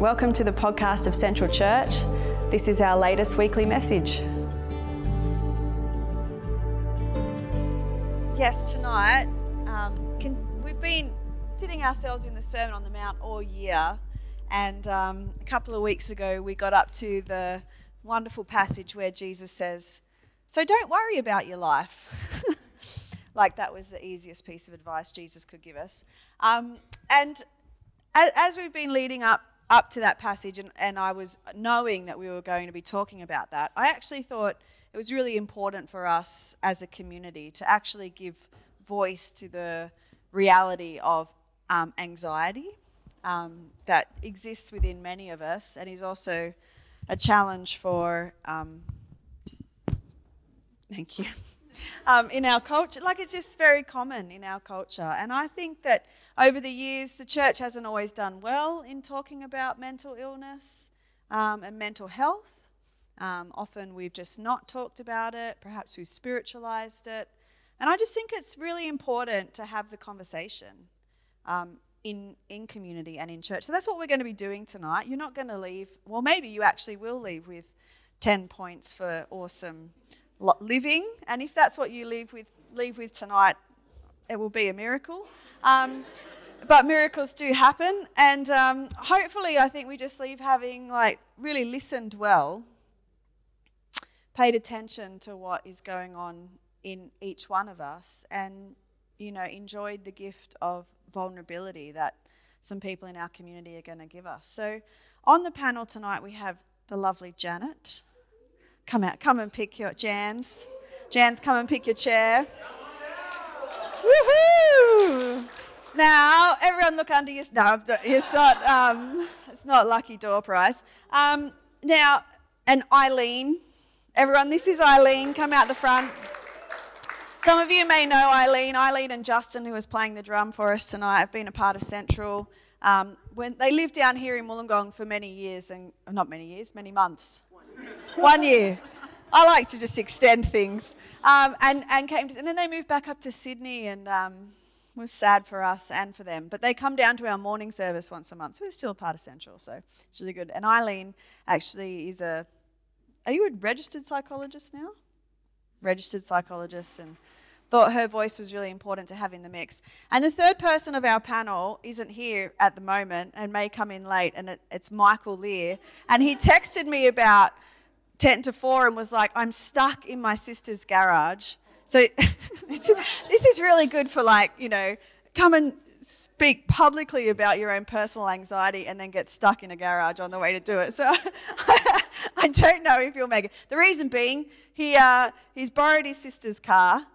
Welcome to the podcast of Central Church. This is our latest weekly message. Yes, tonight um, can, we've been sitting ourselves in the Sermon on the Mount all year, and um, a couple of weeks ago we got up to the wonderful passage where Jesus says, "So don't worry about your life." like that was the easiest piece of advice Jesus could give us. Um, and as, as we've been leading up up to that passage and, and I was knowing that we were going to be talking about that, I actually thought it was really important for us as a community to actually give voice to the reality of um, anxiety um, that exists within many of us and is also a challenge for, um, thank you, um, in our culture. Like it's just very common in our culture. And I think that over the years, the church hasn't always done well in talking about mental illness um, and mental health. Um, often we've just not talked about it, perhaps we've spiritualized it. And I just think it's really important to have the conversation um, in, in community and in church. So that's what we're going to be doing tonight. You're not going to leave, well, maybe you actually will leave with 10 points for awesome living. And if that's what you leave with, leave with tonight, it will be a miracle. Um, but miracles do happen, and um, hopefully, I think we just leave having like really listened well, paid attention to what is going on in each one of us, and you know, enjoyed the gift of vulnerability that some people in our community are going to give us. So, on the panel tonight, we have the lovely Janet. Come out, come and pick your Jans. Jans, come and pick your chair. Woohoo! Now, everyone look under your. No, it's not. Um, it's not lucky door prize. Um, now, and Eileen, everyone, this is Eileen. Come out the front. Some of you may know Eileen. Eileen and Justin, who was playing the drum for us tonight, have been a part of Central. Um, when they lived down here in Wollongong for many years, and not many years, many months. One year. I like to just extend things. Um, and, and came to, and then they moved back up to Sydney and um, was sad for us and for them. But they come down to our morning service once a month, so they're still part of Central. So it's really good. And Eileen actually is a, are you a registered psychologist now? Registered psychologist and thought her voice was really important to have in the mix. And the third person of our panel isn't here at the moment and may come in late, and it, it's Michael Lear. And he texted me about 10 to 4 and was like, I'm stuck in my sister's garage. So this is really good for like, you know, come and speak publicly about your own personal anxiety and then get stuck in a garage on the way to do it. So I don't know if you'll make it. The reason being, he, uh, he's borrowed his sister's car,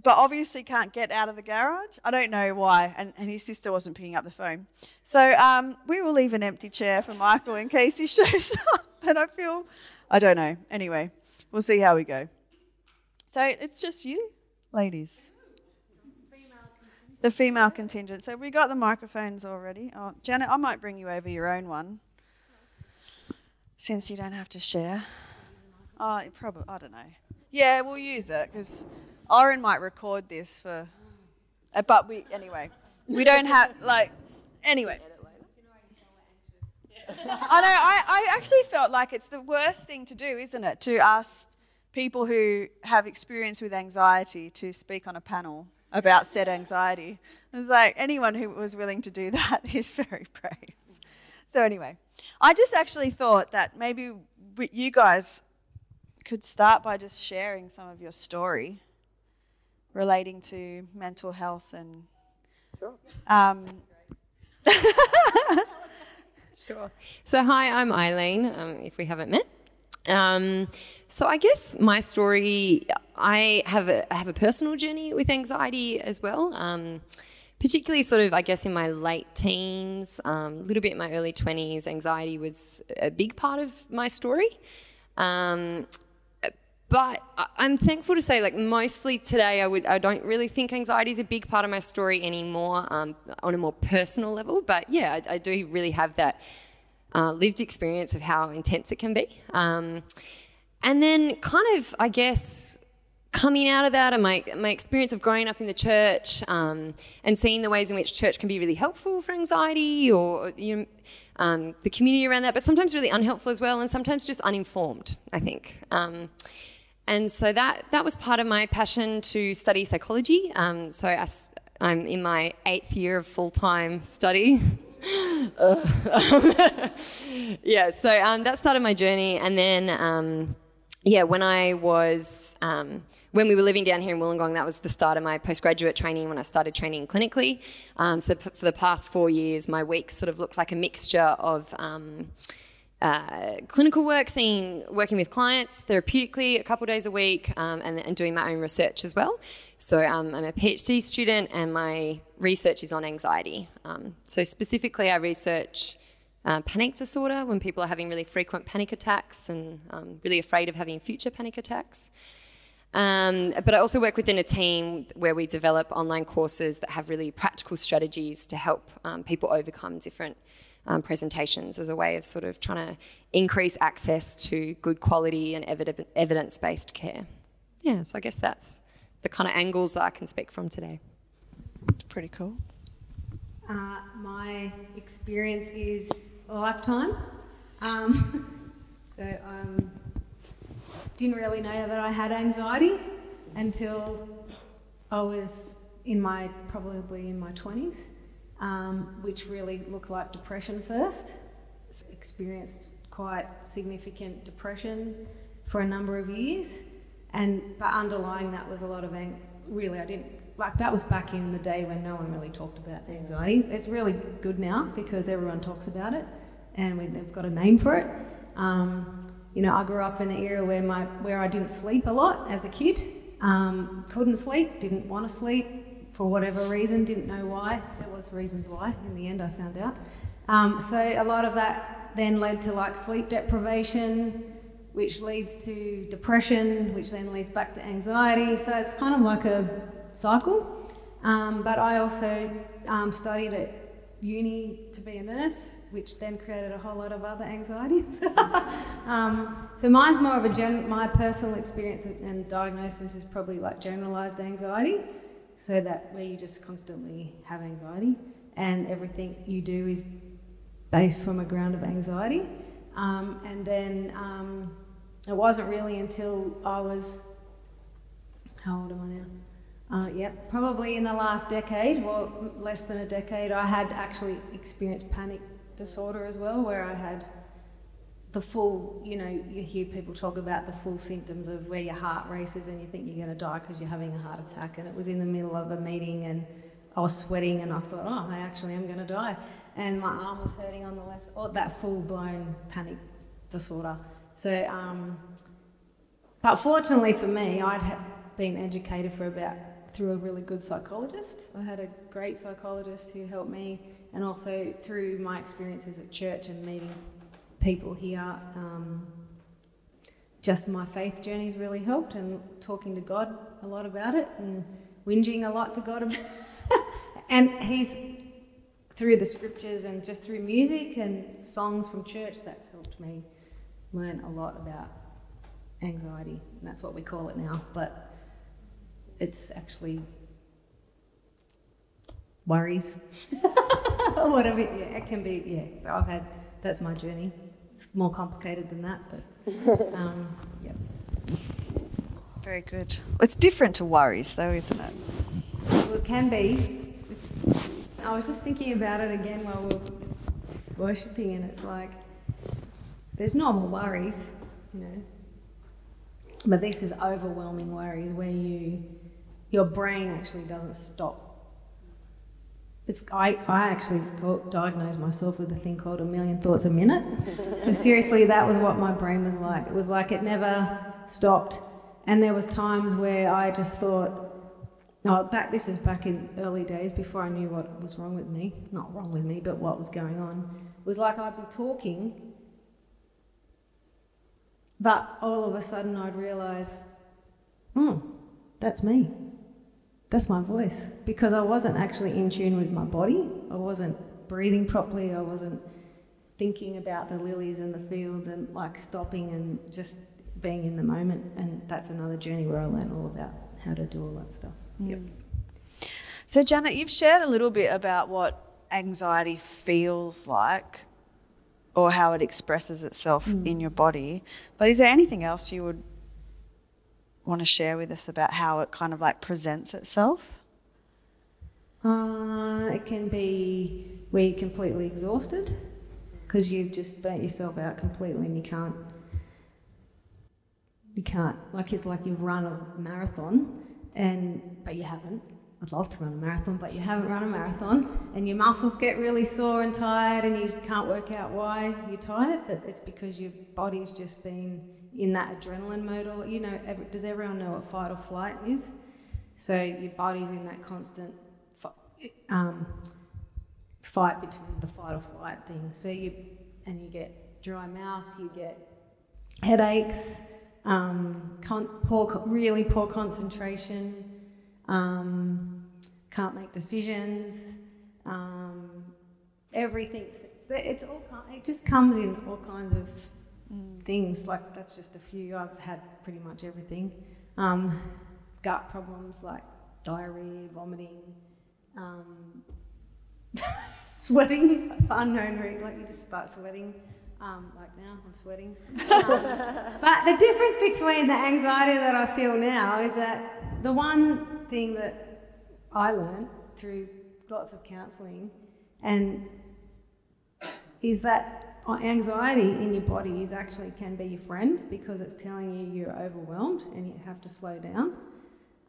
but obviously can't get out of the garage. I don't know why. And, and his sister wasn't picking up the phone. So um, we will leave an empty chair for Michael in case he shows up. And I feel I don't know. Anyway, we'll see how we go. So it's just you, ladies. The female contingent. So we got the microphones already. Oh, Janet, I might bring you over your own one, since you don't have to share. Oh, probably. I don't know. Yeah, we'll use it because Oren might record this for. Uh, but we anyway. We don't have like anyway. I know. I, I actually felt like it's the worst thing to do, isn't it? To ask people who have experience with anxiety to speak on a panel about said anxiety. It's like anyone who was willing to do that is very brave. So, anyway, I just actually thought that maybe you guys could start by just sharing some of your story relating to mental health and. Sure. Um, Sure. So, hi, I'm Eileen, um, if we haven't met. Um, so, I guess my story, I have a, I have a personal journey with anxiety as well. Um, particularly, sort of, I guess, in my late teens, a um, little bit in my early 20s, anxiety was a big part of my story. Um, but I'm thankful to say, like mostly today, I would I don't really think anxiety is a big part of my story anymore um, on a more personal level. But yeah, I, I do really have that uh, lived experience of how intense it can be. Um, and then, kind of, I guess, coming out of that and my, my experience of growing up in the church um, and seeing the ways in which church can be really helpful for anxiety or you know, um, the community around that, but sometimes really unhelpful as well, and sometimes just uninformed, I think. Um, and so that, that was part of my passion to study psychology. Um, so I, I'm in my eighth year of full time study. yeah, so um, that started my journey. And then, um, yeah, when I was, um, when we were living down here in Wollongong, that was the start of my postgraduate training when I started training clinically. Um, so p- for the past four years, my weeks sort of looked like a mixture of um, uh, clinical work, seeing working with clients therapeutically a couple days a week, um, and, and, doing my own research as well. So um, I'm a PhD student, and my research is on anxiety. Um, so specifically, I research uh, panic disorder when people are having really frequent panic attacks and um, really afraid of having future panic attacks. Um, but I also work within a team where we develop online courses that have really practical strategies to help um, people overcome different um, presentations as a way of sort of trying to increase access to good quality and evidence based care. Yeah, so I guess that's the kind of angles that I can speak from today. Pretty cool. Uh, my experience is a lifetime. Um, so I um, didn't really know that I had anxiety until I was in my probably in my 20s um, which really looked like depression first. Experienced quite significant depression for a number of years, and but underlying that was a lot of ang- really I didn't like that was back in the day when no one really talked about the anxiety. It's really good now because everyone talks about it, and we, they've got a name for it. Um, you know, I grew up in an era where my where I didn't sleep a lot as a kid. Um, couldn't sleep, didn't want to sleep, for whatever reason, didn't know why. Was reasons why. In the end, I found out. Um, so a lot of that then led to like sleep deprivation, which leads to depression, which then leads back to anxiety. So it's kind of like a cycle. Um, but I also um, studied at uni to be a nurse, which then created a whole lot of other anxieties. um, so mine's more of a gen- my personal experience and, and diagnosis is probably like generalized anxiety so that where you just constantly have anxiety and everything you do is based from a ground of anxiety. Um, and then um, it wasn't really until I was, how old am I now? Uh, yep, probably in the last decade, well, less than a decade, I had actually experienced panic disorder as well, where I had the full, you know, you hear people talk about the full symptoms of where your heart races and you think you're going to die because you're having a heart attack. And it was in the middle of a meeting and I was sweating and I thought, oh, I actually am going to die. And my arm was hurting on the left, or that full blown panic disorder. So, um, but fortunately for me, I'd been educated for about through a really good psychologist. I had a great psychologist who helped me, and also through my experiences at church and meeting people here. Um, just my faith journey's really helped, and talking to God a lot about it, and whinging a lot to God about. and He's through the scriptures and just through music and songs from church. That's helped me learn a lot about anxiety, and that's what we call it now. But it's actually worries, whatever. Yeah, it can be. Yeah. So I've had that's my journey it's more complicated than that, but um, yeah. Very good. It's different to worries, though, isn't it? Well, it can be. It's. I was just thinking about it again while we are worshipping, and it's like there's normal worries, you know, but this is overwhelming worries where you your brain actually doesn't stop it's, I, I actually diagnosed myself with a thing called a million thoughts a minute. Because seriously, that was what my brain was like. It was like it never stopped. And there was times where I just thought, oh, back, this was back in early days before I knew what was wrong with me. Not wrong with me, but what was going on. It was like I'd be talking, but all of a sudden I'd realise, hmm, that's me. That's my voice because I wasn't actually in tune with my body. I wasn't breathing properly. I wasn't thinking about the lilies and the fields and like stopping and just being in the moment. And that's another journey where I learned all about how to do all that stuff. Mm. Yep. So, Janet, you've shared a little bit about what anxiety feels like or how it expresses itself mm. in your body. But is there anything else you would want to share with us about how it kind of like presents itself? Uh, it can be where you're completely exhausted because you've just burnt yourself out completely and you can't. You can't like it's like you've run a marathon and but you haven't. I'd love to run a marathon, but you haven't run a marathon, and your muscles get really sore and tired, and you can't work out why you're tired. But it's because your body's just been in that adrenaline mode. Or you know, every, does everyone know what fight or flight is? So your body's in that constant um, fight between the fight or flight thing. So you and you get dry mouth, you get headaches, um, con- poor, really poor concentration, um, can't make decisions. Um, everything. It's, it's all. It just comes in all kinds of things. Like that's just a few. I've had pretty much everything. Um, gut problems like diarrhea, vomiting, um, sweating for unknown reason. Like you just start sweating. Um, like now, I'm sweating. Um, but the difference between the anxiety that I feel now is that the one thing that I learned through lots of counselling and is that anxiety in your body is actually can be your friend because it's telling you you're overwhelmed and you have to slow down.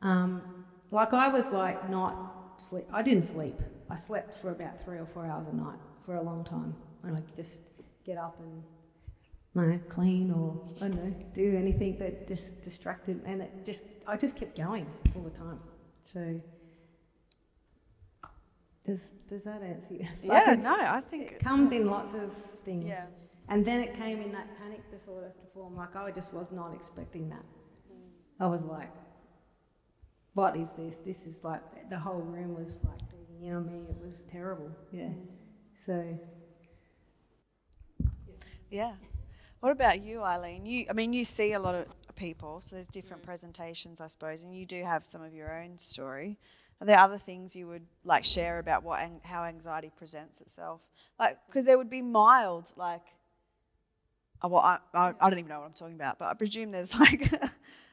Um, like I was like not sleep. I didn't sleep. I slept for about three or four hours a night for a long time, and I just get up and don't know, clean or I don't know, do anything that just distracted, and it just I just kept going all the time. So does does that answer you? Yeah, no, I think it comes in lots of things. Yeah. And then it came in that panic disorder form. Like I just was not expecting that. Mm. I was like, what is this? This is like, the whole room was like beating in on me. It was terrible. Yeah. So, Yeah. What about you, Eileen? You, I mean, you see a lot of people, so there's different mm. presentations, I suppose, and you do have some of your own story. Are there other things you would like share about what how anxiety presents itself? Like, because there would be mild, like, uh, well, I, I, I don't even know what I'm talking about, but I presume there's like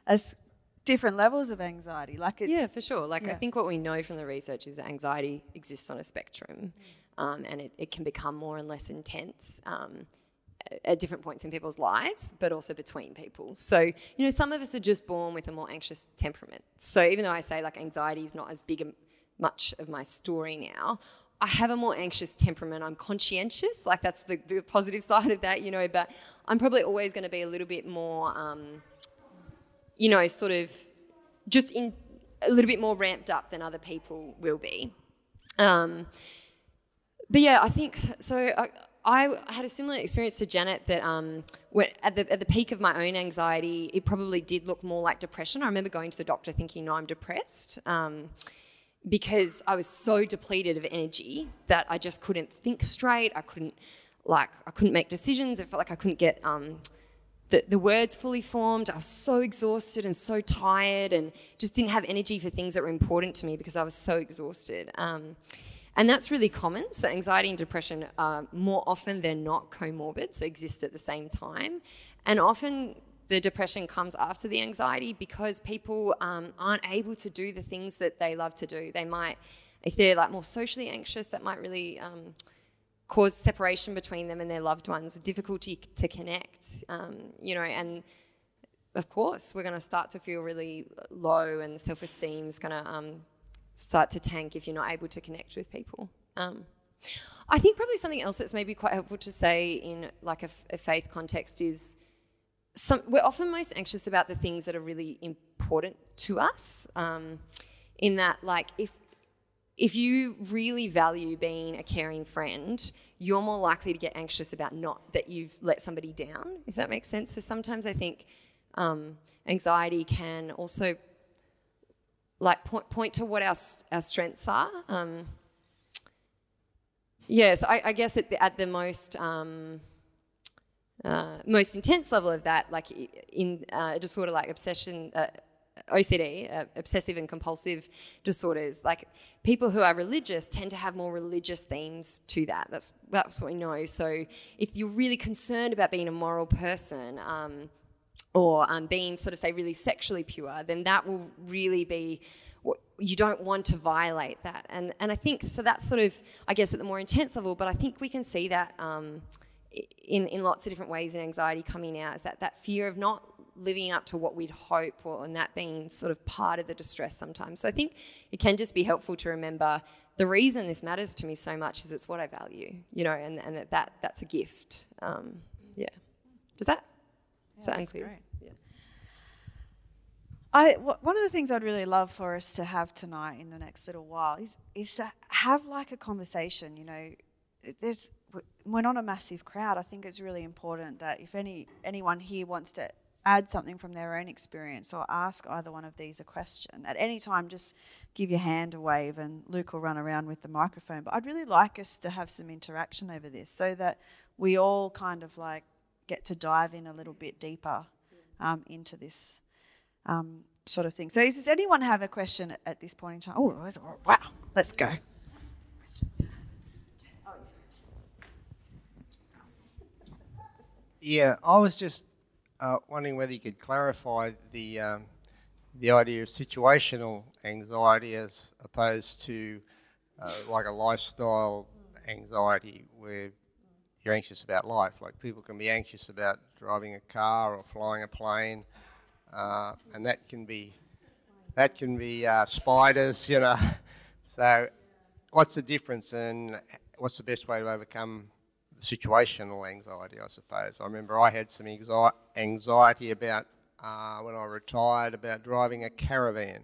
as different levels of anxiety. Like, it, Yeah, for sure. Like, I think what we know from the research is that anxiety exists on a spectrum um, and it, it can become more and less intense um, at different points in people's lives, but also between people. So, you know, some of us are just born with a more anxious temperament. So, even though I say like anxiety is not as big a, much of my story now, I have a more anxious temperament. I'm conscientious, like that's the, the positive side of that, you know, but I'm probably always going to be a little bit more. Um, you know, sort of just in a little bit more ramped up than other people will be. Um, but yeah, I think so. I, I had a similar experience to Janet that um, at the at the peak of my own anxiety, it probably did look more like depression. I remember going to the doctor thinking, "No, I'm depressed," um, because I was so depleted of energy that I just couldn't think straight. I couldn't like I couldn't make decisions. It felt like I couldn't get um, the, the words fully formed. I was so exhausted and so tired and just didn't have energy for things that were important to me because I was so exhausted. Um, and that's really common. So, anxiety and depression are more often than not comorbid, so exist at the same time. And often the depression comes after the anxiety because people um, aren't able to do the things that they love to do. They might, if they're like more socially anxious, that might really. Um, cause separation between them and their loved ones, difficulty to connect, um, you know, and of course we're going to start to feel really low and self-esteem is going to um, start to tank if you're not able to connect with people. Um, I think probably something else that's maybe quite helpful to say in like a, faith context is some, we're often most anxious about the things that are really important to us. Um, in that, like, if if you really value being a caring friend, you're more likely to get anxious about not that you've let somebody down, if that makes sense. So sometimes I think um, anxiety can also like point, point to what our, our strengths are. Um, yes, I, I guess at the, at the most, um, uh, most intense level of that, like in uh, disorder like obsession, uh, OCD, uh, obsessive and compulsive disorders, like people who are religious tend to have more religious themes to that. That's that's what we know. So if you're really concerned about being a moral person. Um, or um, being sort of say really sexually pure, then that will really be you don't want to violate that. And and I think so. That's sort of I guess at the more intense level, but I think we can see that. Um, in, in lots of different ways in anxiety coming out is that that fear of not living up to what we'd hope or and that being sort of part of the distress sometimes so i think it can just be helpful to remember the reason this matters to me so much is it's what i value you know and, and that, that that's a gift um, yeah does that is that unclear great. yeah I, w- one of the things I'd really love for us to have tonight in the next little while is, is to have like a conversation. You know, there's we're not a massive crowd. I think it's really important that if any anyone here wants to add something from their own experience or ask either one of these a question at any time, just give your hand a wave and Luke will run around with the microphone. But I'd really like us to have some interaction over this so that we all kind of like get to dive in a little bit deeper um, into this um, sort of thing. So, does anyone have a question at, at this point in time? Oh, wow, let's go. Yeah, I was just uh, wondering whether you could clarify the um, the idea of situational anxiety as opposed to uh, like a lifestyle anxiety where you're anxious about life. Like people can be anxious about driving a car or flying a plane, uh, and that can be that can be uh, spiders, you know. So, what's the difference, and what's the best way to overcome situational anxiety, I suppose. I remember I had some anxiety about uh, when I retired about driving a caravan.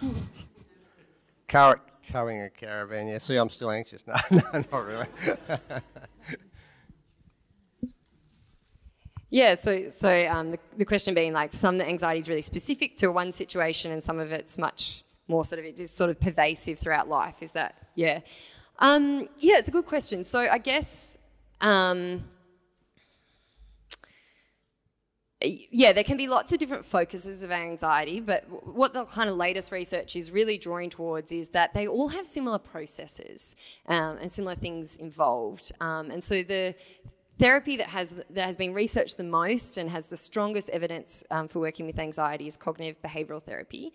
Car- towing a caravan, yeah. See, I'm still anxious. No, no, not really. yeah, so so um, the, the question being like some anxiety is really specific to one situation, and some of it's much more sort of it is sort of pervasive throughout life. Is that yeah? Um, yeah, it's a good question. So I guess um, yeah, there can be lots of different focuses of anxiety, but what the kind of latest research is really drawing towards is that they all have similar processes um, and similar things involved. Um, and so the therapy that has that has been researched the most and has the strongest evidence um, for working with anxiety is cognitive behavioural therapy.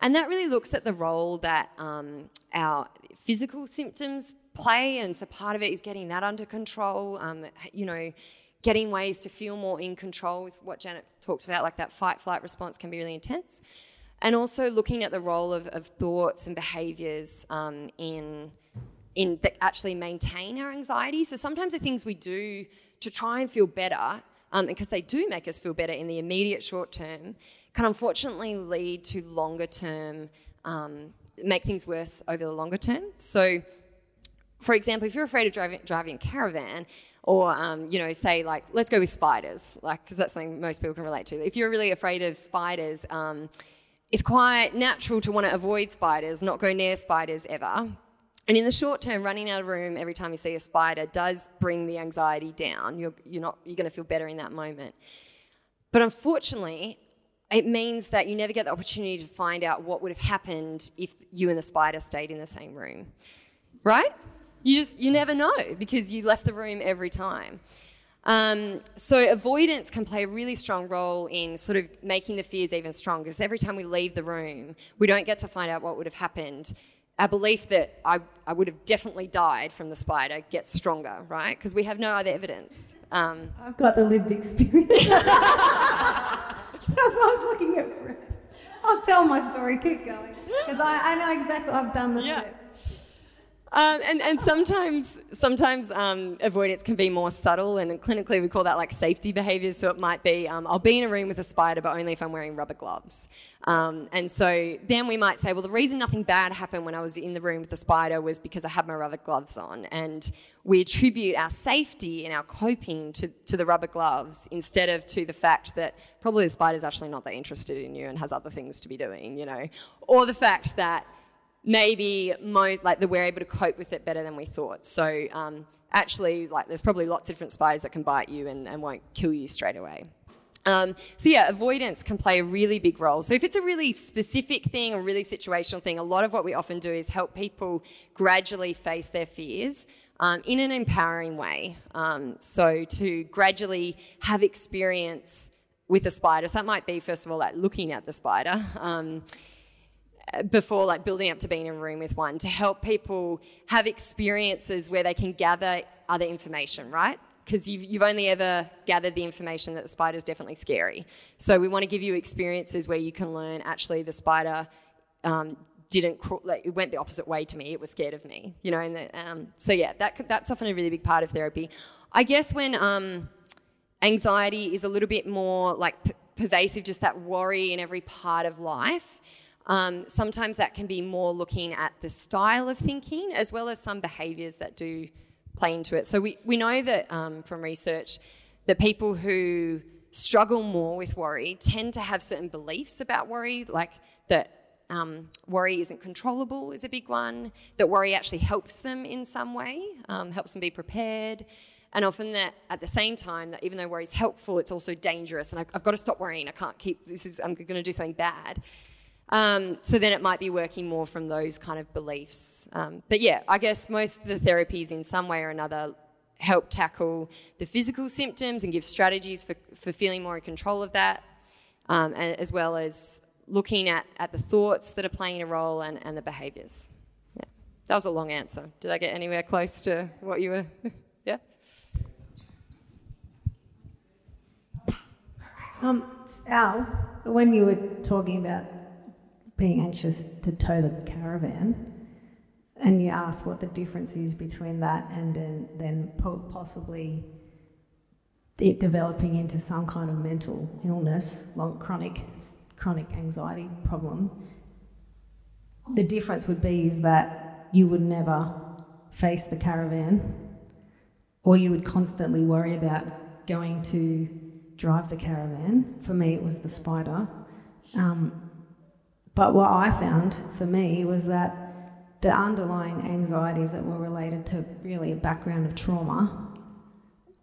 And that really looks at the role that um, our physical symptoms play, and so part of it is getting that under control. Um, you know, getting ways to feel more in control with what Janet talked about, like that fight flight response can be really intense. And also looking at the role of, of thoughts and behaviors um, in, in that actually maintain our anxiety. So sometimes the things we do to try and feel better, um, because they do make us feel better in the immediate short term, can unfortunately lead to longer term, um, make things worse over the longer term. So for example, if you're afraid of driving, driving a caravan, or um, you know, say like, let's go with spiders, like because that's something most people can relate to. If you're really afraid of spiders, um, it's quite natural to want to avoid spiders, not go near spiders ever. And in the short term, running out of room every time you see a spider does bring the anxiety down. You're, you're not you're going to feel better in that moment. But unfortunately, it means that you never get the opportunity to find out what would have happened if you and the spider stayed in the same room, right? You just, you never know because you left the room every time. Um, so avoidance can play a really strong role in sort of making the fears even stronger. Because every time we leave the room, we don't get to find out what would have happened. Our belief that I, I would have definitely died from the spider gets stronger, right? Because we have no other evidence. Um, I've got the lived experience. I was looking at Fred. I'll tell my story. Keep going, because I, I know exactly. I've done the yeah. steps. Um, and, and sometimes, sometimes um, avoidance can be more subtle, and clinically we call that like safety behaviours. So it might be um, I'll be in a room with a spider, but only if I'm wearing rubber gloves. Um, and so then we might say, well, the reason nothing bad happened when I was in the room with the spider was because I had my rubber gloves on. And we attribute our safety and our coping to, to the rubber gloves instead of to the fact that probably the spider's actually not that interested in you and has other things to be doing, you know, or the fact that maybe most like that we're able to cope with it better than we thought. So um, actually, like there's probably lots of different spiders that can bite you and, and won't kill you straight away. Um, so yeah, avoidance can play a really big role. So if it's a really specific thing, a really situational thing, a lot of what we often do is help people gradually face their fears um, in an empowering way. Um, so to gradually have experience with the spiders, that might be first of all like looking at the spider. Before like building up to being in a room with one to help people have experiences where they can gather other information right? Because you've, you've only ever gathered the information that the spider is definitely scary. So we want to give you experiences where you can learn actually the spider um, didn't like it went the opposite way to me it was scared of me you know and the, um, so yeah that that's often a really big part of therapy. I guess when um, anxiety is a little bit more like p- pervasive just that worry in every part of life um, sometimes that can be more looking at the style of thinking as well as some behaviours that do play into it. So we, we know that um, from research that people who struggle more with worry tend to have certain beliefs about worry, like that um, worry isn't controllable is a big one, that worry actually helps them in some way, um, helps them be prepared. And often that at the same time, that even though worry is helpful, it's also dangerous. And I, I've got to stop worrying. I can't keep this is I'm going to do something bad. Um, so then it might be working more from those kind of beliefs. Um, but yeah, I guess most of the therapies in some way or another help tackle the physical symptoms and give strategies for, for feeling more in control of that, um, as well as looking at, at the thoughts that are playing a role and, and the behaviours. Yeah, that was a long answer. Did I get anywhere close to what you were? yeah. Um, Al, when you were talking about being anxious to tow the caravan, and you ask what the difference is between that and then, then possibly it developing into some kind of mental illness, long chronic chronic anxiety problem. The difference would be is that you would never face the caravan, or you would constantly worry about going to drive the caravan. For me, it was the spider. Um, but what I found for me was that the underlying anxieties that were related to really a background of trauma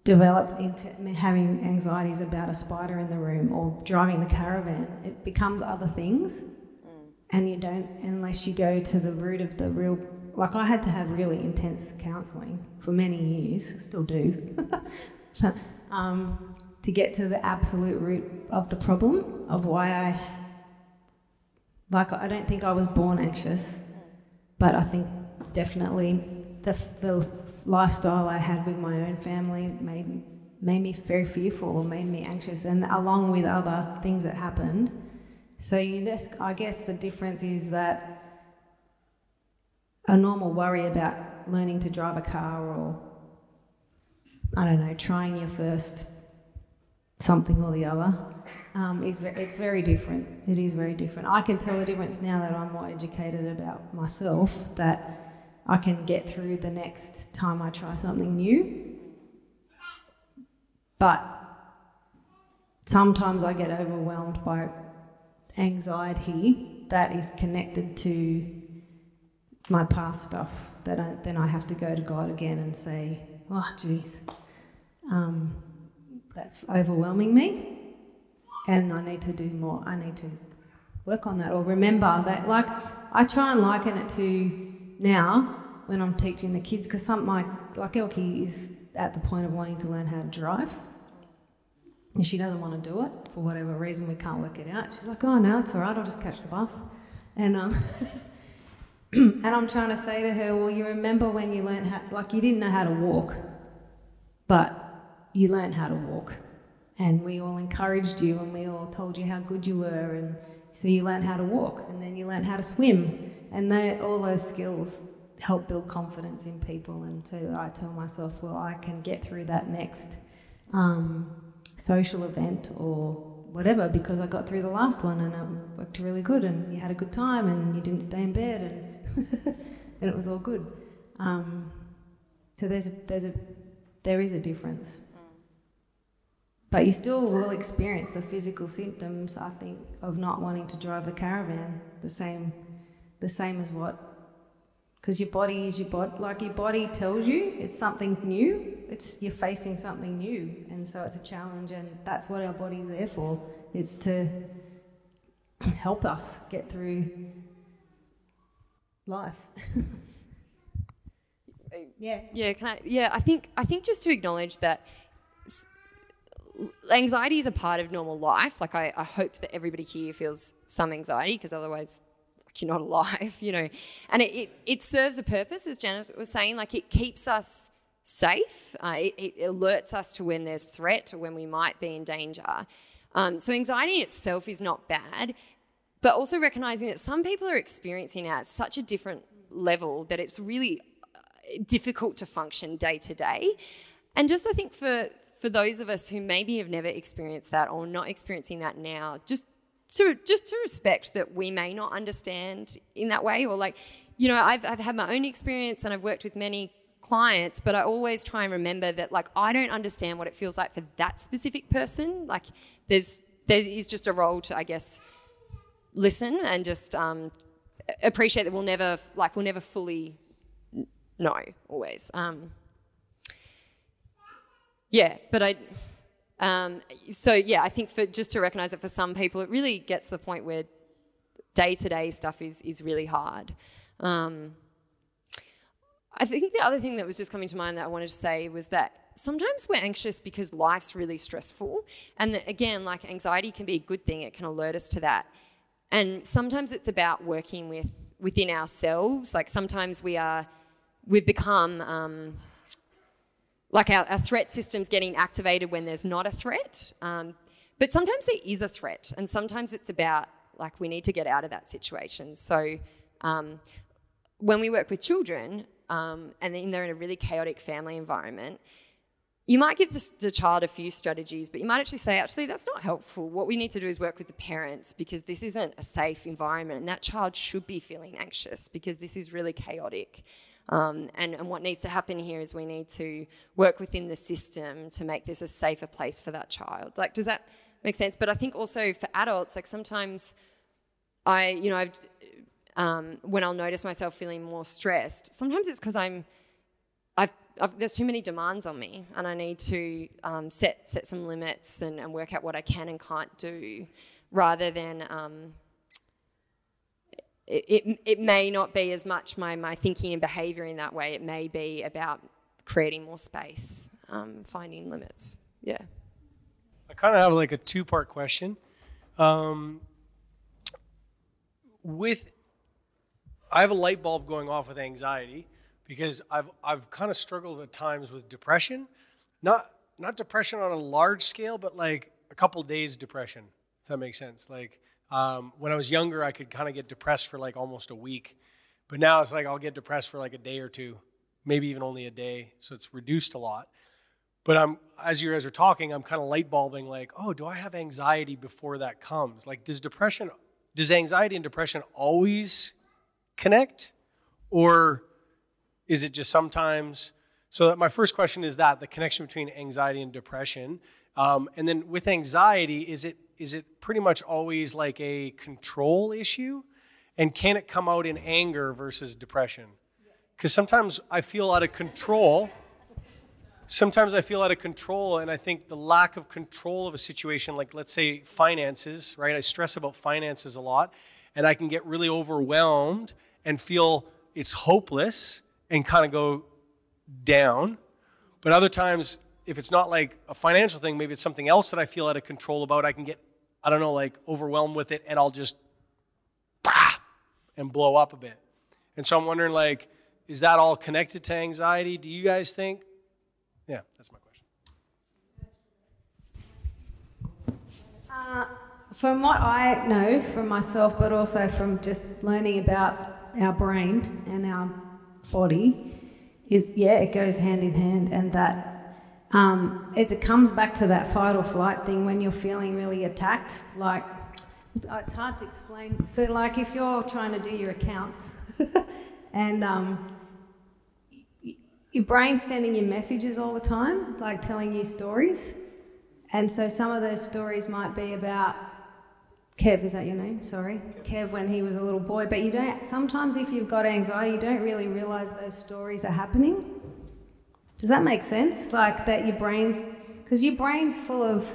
developed into having anxieties about a spider in the room or driving the caravan. It becomes other things, and you don't, unless you go to the root of the real. Like, I had to have really intense counselling for many years, still do, um, to get to the absolute root of the problem of why I like, I don't think I was born anxious, but I think definitely the, the lifestyle I had with my own family made, made me very fearful or made me anxious, and along with other things that happened. So, you just, I guess the difference is that a normal worry about learning to drive a car or, I don't know, trying your first something or the other um, is very, it's very different. It is very different. I can tell the difference now that I'm more educated about myself that I can get through the next time I try something new. But sometimes I get overwhelmed by anxiety that is connected to my past stuff. That I, then I have to go to God again and say, "Oh, geez, um, that's overwhelming me." and I need to do more. I need to work on that or remember that. Like, I try and liken it to now when I'm teaching the kids because some my like Elkie is at the point of wanting to learn how to drive. And she doesn't want to do it for whatever reason. We can't work it out. She's like, "Oh no, it's all right. I'll just catch the bus." And um, and I'm trying to say to her, "Well, you remember when you learned how, like you didn't know how to walk, but you learned how to walk." and we all encouraged you and we all told you how good you were and so you learned how to walk and then you learned how to swim. And they, all those skills help build confidence in people and so i tell myself well i can get through that next um, social event or whatever because i got through the last one and it worked really good and you had a good time and you didn't stay in bed and, and it was all good. Um, so there's a, there's a there is a difference but you still will experience the physical symptoms, I think, of not wanting to drive the caravan, the same, the same as what because your body is your body. Like your body tells you it's something new. It's you're facing something new, and so it's a challenge, and that's what our body's there for. It's to help us get through life. yeah. Yeah, can I? Yeah, I think I think just to acknowledge that anxiety is a part of normal life. Like I, I hope that everybody here feels some anxiety because otherwise, like you're not alive, you know. And it, it, it serves a purpose, as Janet was saying. Like it keeps us safe. Uh, it, it alerts us to when there's threat or when we might be in danger. Um, so anxiety in itself is not bad, but also recognizing that some people are experiencing it at such a different level that it's really uh, difficult to function day to day. And just I think for for those of us who maybe have never experienced that or not experiencing that now, just to just to respect that we may not understand in that way or like you know I've, I've had my own experience and I've worked with many clients but I always try and remember that like I don't understand what it feels like for that specific person. Like there's there is just a role to I guess listen and just um, appreciate that we'll never like we'll never fully know always. Um, yeah but i um, so yeah i think for just to recognize that for some people it really gets to the point where day-to-day stuff is is really hard. Um, i think the other thing that was just coming to mind that i wanted to say was that sometimes we're anxious because life's really stressful. And again like anxiety can be a good thing. It can alert us to that. And sometimes it's about working with within ourselves. Like sometimes we are we've become um, like our, our threat system's getting activated when there's not a threat. Um, but sometimes there is a threat, and sometimes it's about like we need to get out of that situation. So um, when we work with children um, and then they're in a really chaotic family environment, you might give the, the child a few strategies, but you might actually say, actually, that's not helpful. What we need to do is work with the parents because this isn't a safe environment, and that child should be feeling anxious because this is really chaotic. Um, and, and what needs to happen here is we need to work within the system to make this a safer place for that child. Like, does that make sense? But I think also for adults, like sometimes I, you know, I've, um, when I'll notice myself feeling more stressed, sometimes it's because I'm, I've, I've, there's too many demands on me, and I need to um, set set some limits and, and work out what I can and can't do, rather than um, it, it, may not be as much my, my thinking and behavior in that way. It may be about creating more space, um, finding limits. Yeah. I kind of have like a two part question. Um, with, I have a light bulb going off with anxiety because I've I've kind of struggled at times with depression, not not depression on a large scale, but like a couple days depression. If that makes sense. Like um, when I was younger, I could kind of get depressed for like almost a week, but now it's like I'll get depressed for like a day or two, maybe even only a day. So it's reduced a lot. But I'm as you guys are talking, I'm kind of light bulbing like, oh, do I have anxiety before that comes? Like, does depression, does anxiety and depression always connect, or is it just sometimes? So my first question is that the connection between anxiety and depression, um, and then with anxiety, is it is it pretty much always like a control issue, and can it come out in anger versus depression? Because sometimes I feel out of control sometimes I feel out of control, and I think the lack of control of a situation, like let's say finances, right? I stress about finances a lot, and I can get really overwhelmed and feel it's hopeless and kind of go down. But other times, if it's not like a financial thing, maybe it's something else that I feel out of control about, I can get, I don't know, like overwhelmed with it, and I'll just, bah, and blow up a bit. And so I'm wondering, like, is that all connected to anxiety? Do you guys think? Yeah, that's my question. Uh, from what I know from myself, but also from just learning about our brain and our body, is yeah, it goes hand in hand, and that um, it, it comes back to that fight or flight thing when you're feeling really attacked. Like it's hard to explain. So, like if you're trying to do your accounts, and um, your brain's sending you messages all the time, like telling you stories. And so some of those stories might be about Kev, is that your name? Sorry. Kev, when he was a little boy. But you don't, sometimes if you've got anxiety, you don't really realize those stories are happening. Does that make sense? Like that your brain's, because your brain's full of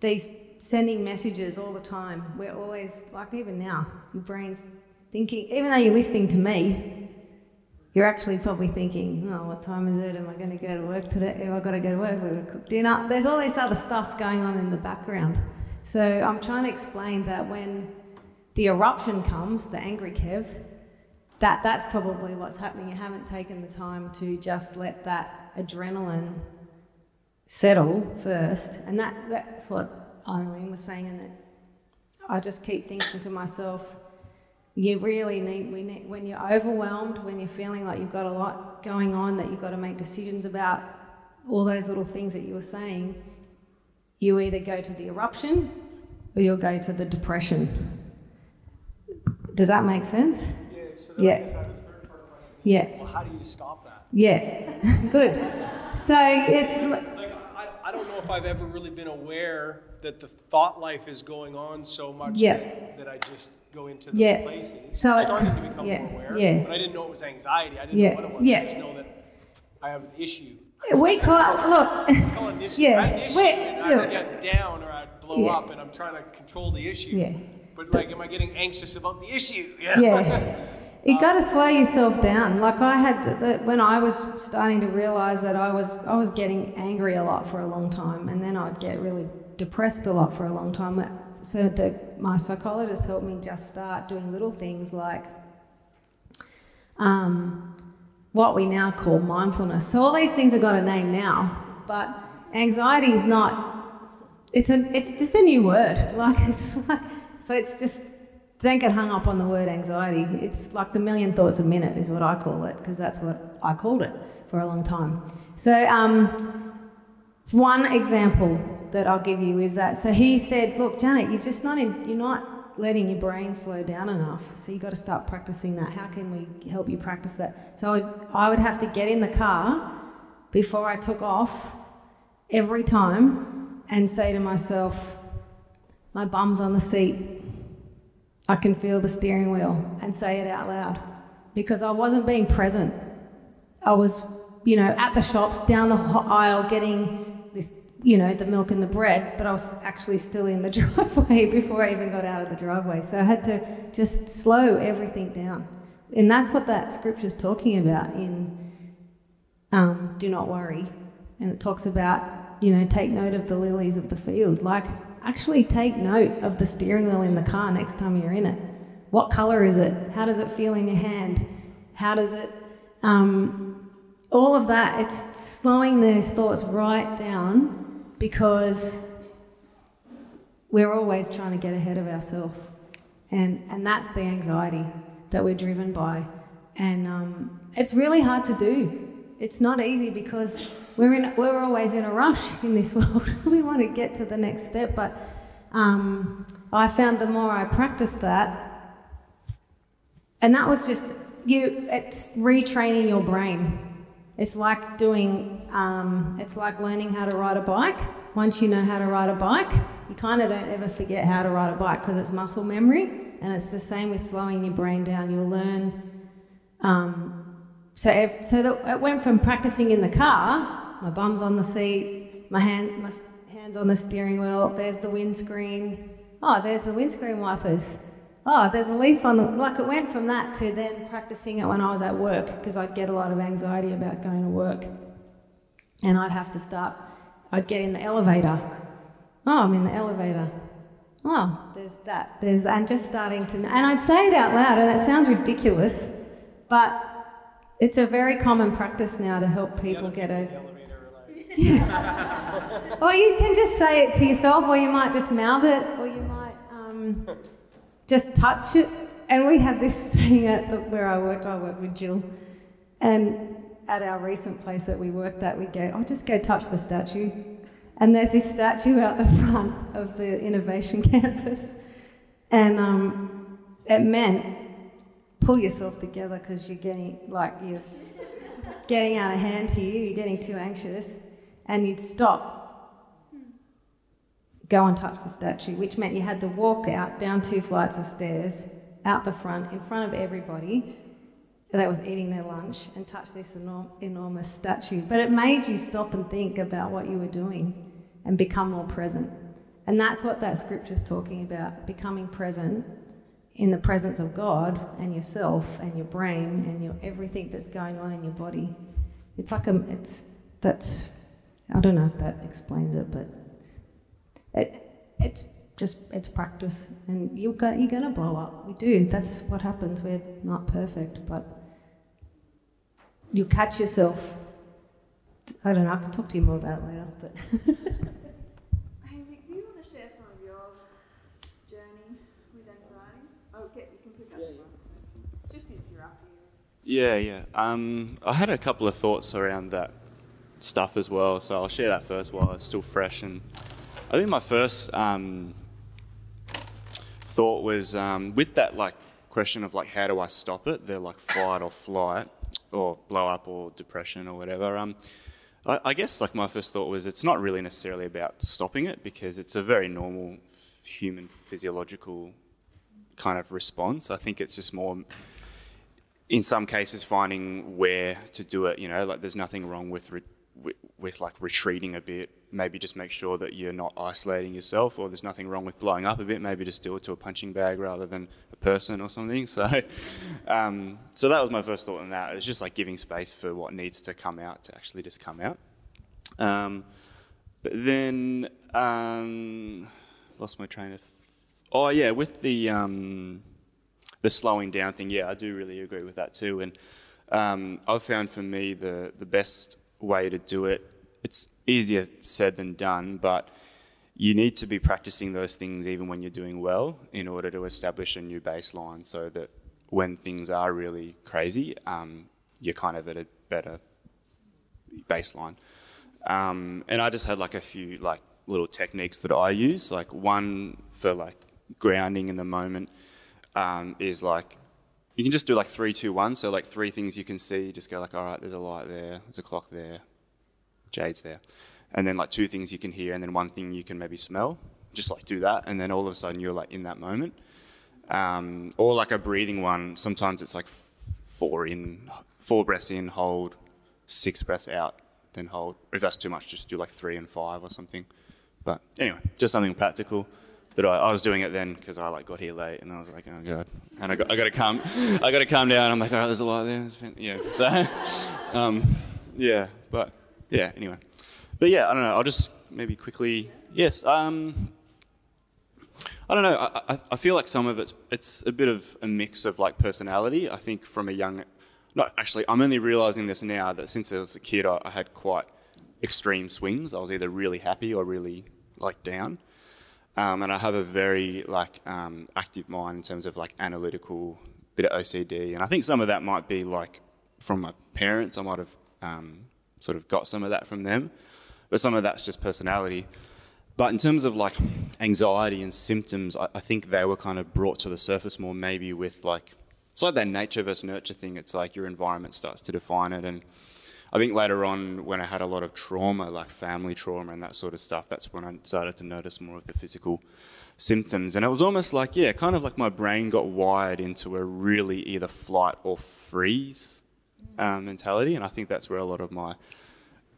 these sending messages all the time. We're always, like even now, your brain's thinking, even though you're listening to me, you're actually probably thinking, oh, what time is it? Am I going to go to work today? Have I got to go to work? I got to cook dinner? There's all this other stuff going on in the background. So I'm trying to explain that when the eruption comes, the angry Kev, that that's probably what's happening. You haven't taken the time to just let that adrenaline settle first, and that that's what Eileen was saying, and that I just keep thinking to myself, you really need we need when you're overwhelmed, when you're feeling like you've got a lot going on that you've got to make decisions about, all those little things that you were saying you either go to the eruption or you'll go to the depression. Does that make sense? Yeah. I Yeah. Yeah, Well, how do you stop that? yeah, good. So it's Like, I, I don't know if I've ever really been aware that the thought life is going on so much Yeah. that, that I just go into the Yeah. places. So I'm it- starting to become yeah, more aware. yeah. But I didn't know it was anxiety. I didn't Yeah, know what it was. yeah. I just know that I have an issue. we call look. It's called an issue. Yeah, I had an issue wait, and yeah. I'd get down or I'd blow Yeah. up and I'm trying to control the issue. Yeah. But like, am I getting anxious about the issue? Know? Yeah. You got to slow yourself down. Like I had the, the, when I was starting to realize that I was I was getting angry a lot for a long time, and then I'd get really depressed a lot for a long time. So the, my psychologist helped me just start doing little things like um, what we now call mindfulness. So all these things have got a name now, but anxiety is not. It's a. It's just a new word. Like it's like. So it's just. Don't get hung up on the word anxiety. It's like the million thoughts a minute is what I call it because that's what I called it for a long time. So um, one example that I'll give you is that. So he said, "Look, Janet, you're just not in. You're not letting your brain slow down enough. So you got to start practicing that. How can we help you practice that?" So I would, I would have to get in the car before I took off every time and say to myself, "My bum's on the seat. I can feel the steering wheel," and say it out loud because I wasn't being present. I was, you know, at the shops down the aisle getting this, you know, the milk and the bread, but I was actually still in the driveway before I even got out of the driveway. So I had to just slow everything down. And that's what that scripture's talking about in um, Do Not Worry. And it talks about, you know, take note of the lilies of the field. Like, actually take note of the steering wheel in the car next time you're in it. What color is it? How does it feel in your hand? How does it um, all of that, it's slowing those thoughts right down because we're always trying to get ahead of ourselves. And, and that's the anxiety that we're driven by. And um, it's really hard to do. It's not easy because we're, in, we're always in a rush in this world. we want to get to the next step. But um, I found the more I practiced that, and that was just you. It's retraining your brain. It's like doing. Um, it's like learning how to ride a bike. Once you know how to ride a bike, you kind of don't ever forget how to ride a bike because it's muscle memory. And it's the same with slowing your brain down. You'll learn. Um, so, if, so it went from practicing in the car, my bum's on the seat, my hand, my hands on the steering wheel. There's the windscreen. Oh, there's the windscreen wipers oh, there's a leaf on the. Like it went from that to then practicing it when I was at work because I'd get a lot of anxiety about going to work. And I'd have to start, I'd get in the elevator. Oh, I'm in the elevator. Oh, there's that. There's, and just starting to, and I'd say it out loud, and it sounds ridiculous, but it's a very common practice now to help people get a. or you can just say it to yourself, or you might just mouth it, or you might. Um, just touch it. And we have this thing at the, where I worked, I worked with Jill, and at our recent place that we worked at, we go, I'll just go touch the statue. And there's this statue out the front of the innovation campus. And um, it meant pull yourself together because you're getting, like, you're getting out of hand here, you're getting too anxious, and you'd stop go and touch the statue, which meant you had to walk out down two flights of stairs, out the front, in front of everybody that was eating their lunch, and touch this enorm- enormous statue. But it made you stop and think about what you were doing and become more present. And that's what that scripture's talking about becoming present in the presence of God and yourself and your brain and your everything that's going on in your body. It's like a, it's, that's, I don't know if that explains it, but it, it's just, it's practice and you're, go, you're going to blow up. We do. That's what happens. We're not perfect, but you'll catch yourself. I don't know, I can talk to you more about it later, but. Hey, Vic, do you want to share some of your journey with anxiety? Oh, get, you can pick up the one. Just since you're up here. Yeah, yeah. Um, I had a couple of thoughts around that stuff as well, so I'll share that first while it's still fresh. And I think my first um, thought was um, with that like question of like how do I stop it? They're like fight or flight, or blow up, or depression, or whatever. Um, I, I guess like my first thought was it's not really necessarily about stopping it because it's a very normal human physiological kind of response. I think it's just more in some cases finding where to do it you know like there's nothing wrong with re- with, like retreating a bit maybe just make sure that you're not isolating yourself or there's nothing wrong with blowing up a bit maybe just do it to a punching bag rather than a person or something. So um, so that was my first thought on that. It's just like giving space for what needs to come out to actually just come out. Um, but then um, lost my train of th- oh yeah with the um, the slowing down thing, yeah, I do really agree with that too. And um, I've found for me the the best way to do it. It's easier said than done, but you need to be practicing those things even when you're doing well in order to establish a new baseline, so that when things are really crazy, um, you're kind of at a better baseline. Um, and I just had like a few like little techniques that I use. Like one for like grounding in the moment um, is like you can just do like three, two, one. So like three things you can see. Just go like, all right, there's a light there, there's a clock there, Jade's there, and then like two things you can hear, and then one thing you can maybe smell. Just like do that, and then all of a sudden you're like in that moment. Um, or like a breathing one. Sometimes it's like four in, four breaths in, hold, six breaths out, then hold. If that's too much, just do like three and five or something. But anyway, just something practical that I, I was doing it then because I like got here late and I was like, oh god, and I got, I got to calm, I got to calm down. I'm like, all right, there's a lot there. Yeah, so um, yeah, but yeah, anyway, but yeah, I don't know. I'll just maybe quickly, yes. Um, I don't know. I, I, I feel like some of it's it's a bit of a mix of like personality. I think from a young, not actually. I'm only realizing this now that since I was a kid, I, I had quite extreme swings. I was either really happy or really like down. Um, and I have a very like um, active mind in terms of like analytical, bit of OCD, and I think some of that might be like from my parents. I might have um, sort of got some of that from them, but some of that's just personality. But in terms of like anxiety and symptoms, I, I think they were kind of brought to the surface more maybe with like it's like that nature versus nurture thing. It's like your environment starts to define it, and I think later on, when I had a lot of trauma, like family trauma and that sort of stuff, that's when I started to notice more of the physical symptoms. And it was almost like, yeah, kind of like my brain got wired into a really either flight or freeze um, mentality. And I think that's where a lot of my,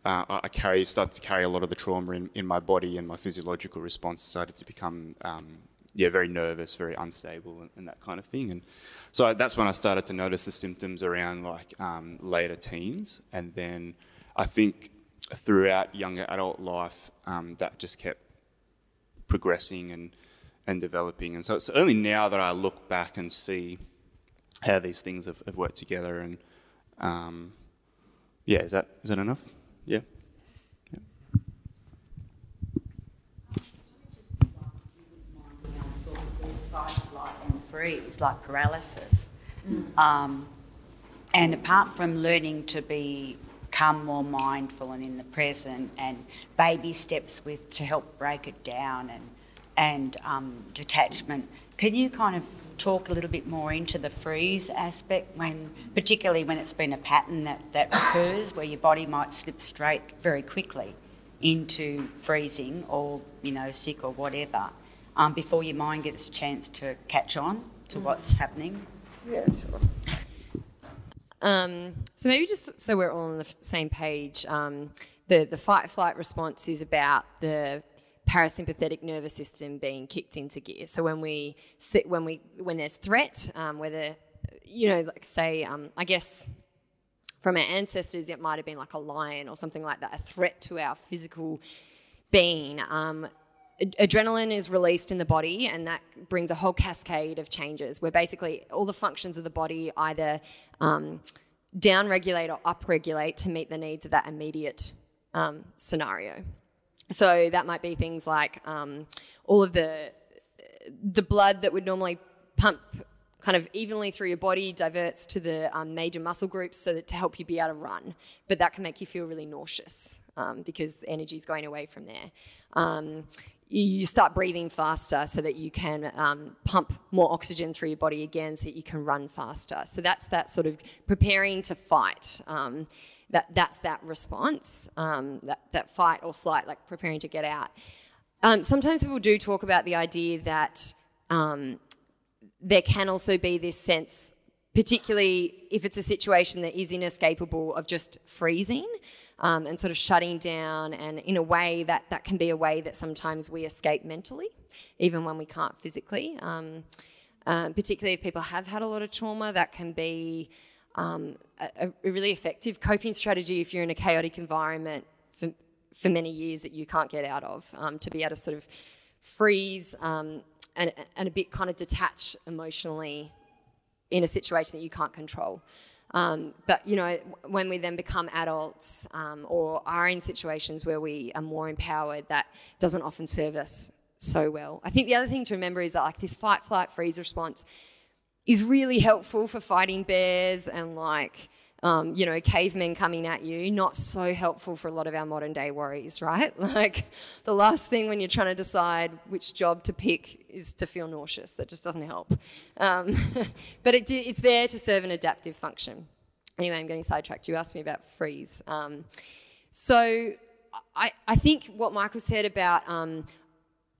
uh, I I carry, started to carry a lot of the trauma in, in my body and my physiological response started to become, um, yeah, very nervous, very unstable and, and that kind of thing. And so that's when I started to notice the symptoms around like um, later teens. And then I think throughout younger adult life, um, that just kept progressing and, and developing. And so it's only now that I look back and see how these things have, have worked together. And um, yeah, is that is that enough? Yeah. fight, flight, freeze, like paralysis. Um, and apart from learning to be become more mindful and in the present, and baby steps with to help break it down and and um, detachment, can you kind of talk a little bit more into the freeze aspect when, particularly when it's been a pattern that that occurs where your body might slip straight very quickly into freezing or, you know, sick or whatever um, before your mind gets a chance to catch on to what's happening. Yeah, sure. Um, so maybe just so we're all on the same page, um, the the fight flight response is about the parasympathetic nervous system being kicked into gear. So when we sit, when we when there's threat, um, whether you know, like say, um, I guess from our ancestors, it might have been like a lion or something like that, a threat to our physical being. Um, adrenaline is released in the body, and that brings a whole cascade of changes where basically all the functions of the body either um, down regulate or up regulate to meet the needs of that immediate um, scenario. So that might be things like um, all of the the blood that would normally pump kind of evenly through your body diverts to the um, major muscle groups so that to help you be able to run. But that can make you feel really nauseous um, because the energy is going away from there. You start breathing faster so that you can um, pump more oxygen through your body again so that you can run faster. So that's that sort of preparing to fight. Um, that, that's that response, um, that, that fight or flight, like preparing to get out. Um, sometimes people do talk about the idea that um, there can also be this sense, particularly if it's a situation that is inescapable, of just freezing um, and sort of shutting down. And in a way, that, that can be a way that sometimes we escape mentally, even when we can't physically. Um, uh, particularly if people have had a lot of trauma, that can be um, a, a, really effective coping strategy if you're in a chaotic environment for, for many years that you can't get out of, um, to be able to sort of freeze um, and, and a bit kind of detach emotionally in a situation that you can't control. Um, but you know, when we then become adults um, or are in situations where we are more empowered, that doesn't often serve us so well. I think the other thing to remember is that like this fight, flight, freeze response is really helpful for fighting bears and like um, you know, cavemen coming at you, not so helpful for a lot of our modern day worries, right? Like the last thing when you're trying to decide which job to pick is to feel nauseous. That just doesn't help. Um, but it, it's there to serve an adaptive function. Anyway, I'm getting sidetracked. You asked me about freeze. Um, so I, I, think what Michael said about um,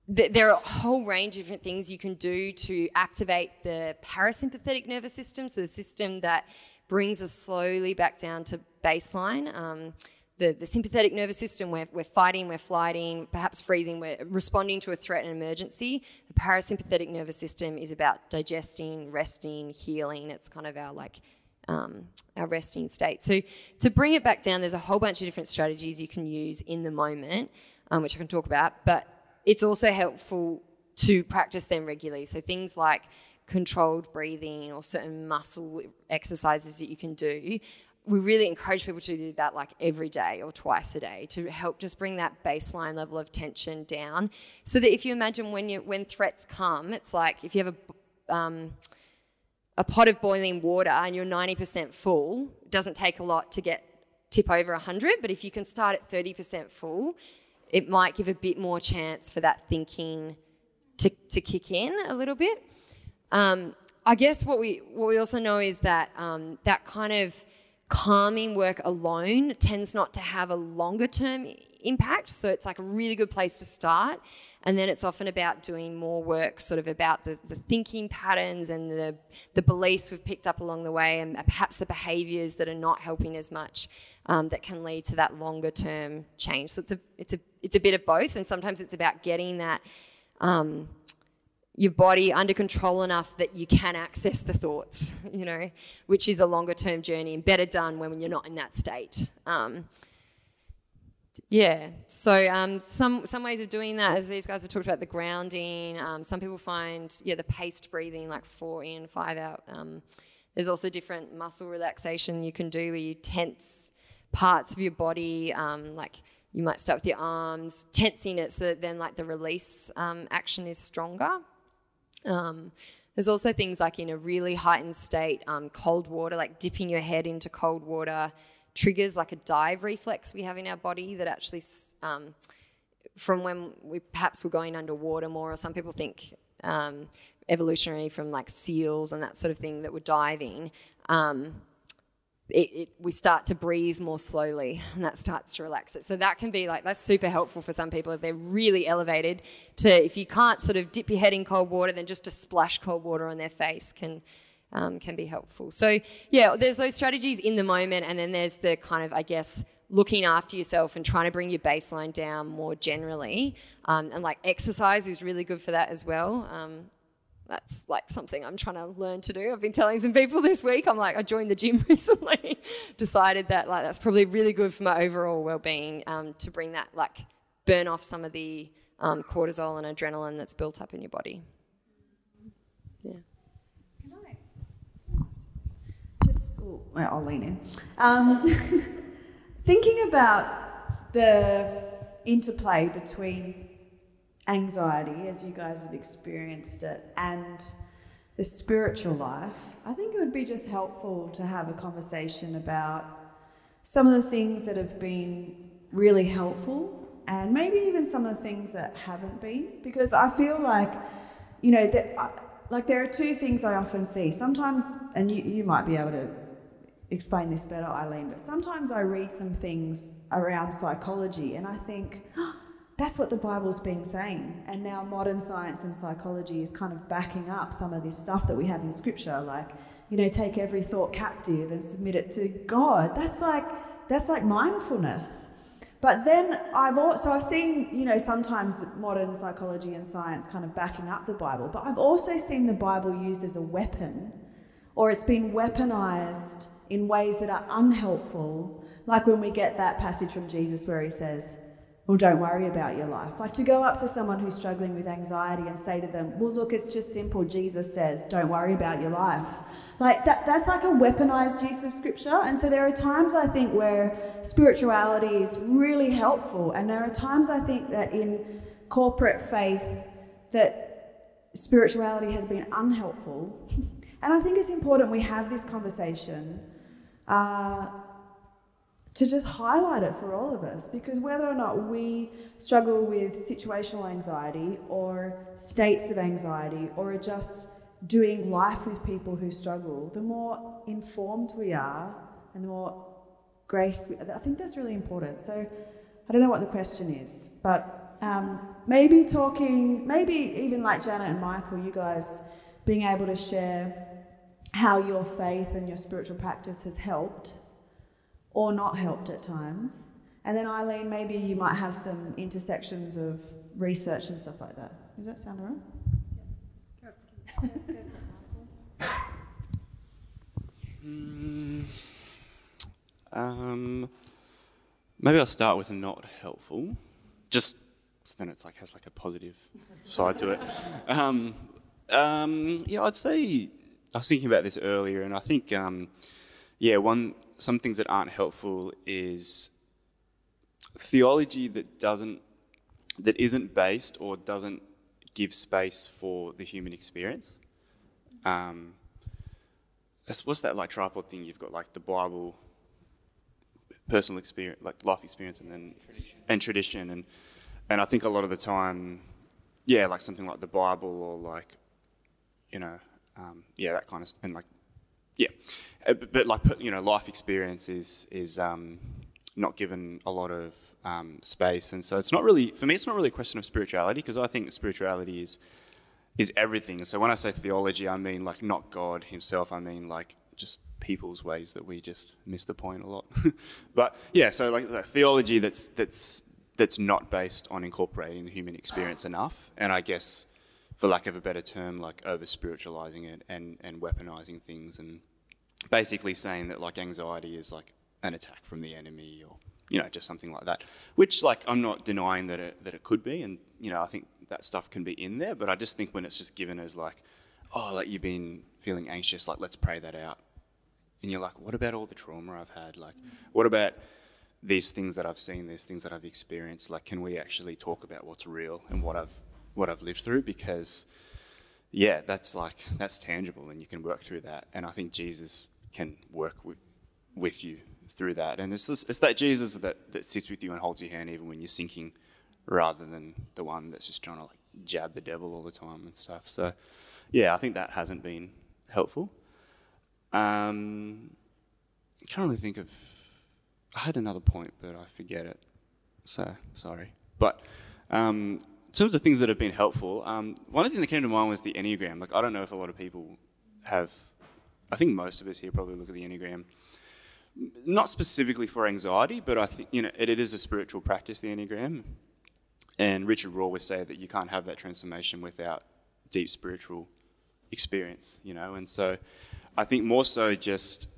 there are a whole range of different things you can do to activate the parasympathetic nervous system, so the system that brings us slowly back down to baseline. Um, the, the, sympathetic nervous system, we're, we're fighting, we're flighting, perhaps freezing, we're responding to a threat and emergency. The parasympathetic nervous system is about digesting, resting, healing. It's kind of our like um, our resting state. So to bring it back down, there's a whole bunch of different strategies you can use in the moment, um, which I can talk about. But it's also helpful to practice them regularly. So things like controlled breathing or certain muscle exercises that you can do. We really encourage people to do that like every day or twice a day to help just bring that baseline level of tension down. So that if you imagine when you when threats come, it's like if you have a um, a pot of boiling water and you're 90% full, it doesn't take a lot to get tip over 100. But if you can start at 30% full, it might give a bit more chance for that thinking to, to kick in a little bit. Um, I guess what we what we also know is that um, that kind of calming work alone tends not to have a longer term impact. So it's like a really good place to start. And then it's often about doing more work, sort of about the, the thinking patterns and the, the beliefs we've picked up along the way, and perhaps the behaviors that are not helping as much um, that can lead to that longer term change. So it's a, it's, a, it's a bit of both. And sometimes it's about getting that. Um, your body under control enough that you can access the thoughts, you know, which is a longer term journey and better done when you're not in that state. Um, yeah, so um, some some ways of doing that, as these guys have talked about the grounding. Um, some people find yeah the paced breathing, like four in, five out. Um, there's also different muscle relaxation you can do where you tense parts of your body, um, like you might start with your arms, tensing it so that then like the release um, action is stronger. Um, there's also things like in a really heightened state, um, cold water, like dipping your head into cold water, triggers like a dive reflex we have in our body that actually, um, from when we perhaps were going underwater more, or some people think um, evolutionary from like seals and that sort of thing that were diving. Um, it, it, we start to breathe more slowly and that starts to relax it. So that can be like, that's super helpful for some people if they're really elevated to, if you can't sort of dip your head in cold water, then just to splash cold water on their face can, um, can be helpful. So yeah, there's those strategies in the moment and then there's the kind of, I guess, looking after yourself and trying to bring your baseline down more generally. Um, and like exercise is really good for that as well. Um, that's like something I'm trying to learn to do. I've been telling some people this week. I'm like, I joined the gym recently, decided that like that's probably really good for my overall well-being um, to bring that like burn off some of the um, cortisol and adrenaline that's built up in your body. Yeah. Just, oh, well, I'll lean in. Um, thinking about the interplay between anxiety, as you guys have experienced it, and the spiritual life, I think it would be just helpful to have a conversation about some of the things that have been really helpful and maybe even some of the things that haven't been. Because I feel like, you know, that, uh, like there are two things I often see. Sometimes, and you, you might be able to explain this better, Eileen, but sometimes I read some things around psychology and I think, oh, that's what the Bible's been saying. And now modern science and psychology is kind of backing up some of this stuff that we have in Scripture, like, you know, take every thought captive and submit it to God. That's like that's like mindfulness. But then I've also I've seen, you know, sometimes modern psychology and science kind of backing up the Bible, but I've also seen the Bible used as a weapon, or it's been weaponized in ways that are unhelpful, like when we get that passage from Jesus where he says, well, don't worry about your life. Like to go up to someone who's struggling with anxiety and say to them, well, look, it's just simple. Jesus says, don't worry about your life. Like that, that's like a weaponized use of scripture. And so there are times I think where spirituality is really helpful. And there are times I think that in corporate faith that spirituality has been unhelpful. and I think it's important we have this conversation. Uh, to just highlight it for all of us because whether or not we struggle with situational anxiety or states of anxiety or are just doing life with people who struggle, the more informed we are and the more grace, we, I think that's really important. So I don't know what the question is, but um, maybe talking, maybe even like Janet and Michael, you guys being able to share how your faith and your spiritual practice has helped or not helped at times. And then, Eileen, maybe you might have some intersections of research and stuff like that. Does that sound all right? mm, um, maybe I'll start with not helpful. Just so then it's like has like a positive side to it. Um, um, yeah, I'd say I was thinking about this earlier, and I think um, yeah, one some things that aren't helpful is theology that doesn't that isn't based or doesn't give space for the human experience. Um, what's that like tripod thing? You've got like the Bible, personal experience, like life experience, and then tradition. and tradition, and and I think a lot of the time, yeah, like something like the Bible or like, you know, um, yeah, that kind of and like yeah, uh, but like you know, life experience is is um, not given a lot of um, space, and so it's not really for me. It's not really a question of spirituality because I think spirituality is is everything. So when I say theology, I mean like not God Himself. I mean like just people's ways that we just miss the point a lot. but yeah, so like, like theology that's that's that's not based on incorporating the human experience enough, and I guess for lack of a better term, like over spiritualizing it and, and weaponizing things and basically saying that like anxiety is like an attack from the enemy or you know just something like that which like i'm not denying that it, that it could be and you know i think that stuff can be in there but i just think when it's just given as like oh like you've been feeling anxious like let's pray that out and you're like what about all the trauma i've had? Like what about these things that i've seen these things that i've experienced? Like can we actually talk about what's real and what i've what I've lived through because, yeah, that's like that's tangible and you can work through that. And I think Jesus can work with with you through that. And it's just, it's that Jesus that that sits with you and holds your hand even when you're sinking, rather than the one that's just trying to like jab the devil all the time and stuff. So, yeah, I think that hasn't been helpful. Um, I can't really think of. I had another point, but I forget it. So sorry. But um, terms of things that have been helpful, um, one thing that came to mind was the Enneagram. Like I don't know if a lot of people have. I think most of us here probably look at the Enneagram. Not specifically for anxiety, but I think you know it, it is a spiritual practice, the Enneagram. And Richard Rohr would say that you can't have that transformation without deep spiritual experience, you know. And so, I think more so just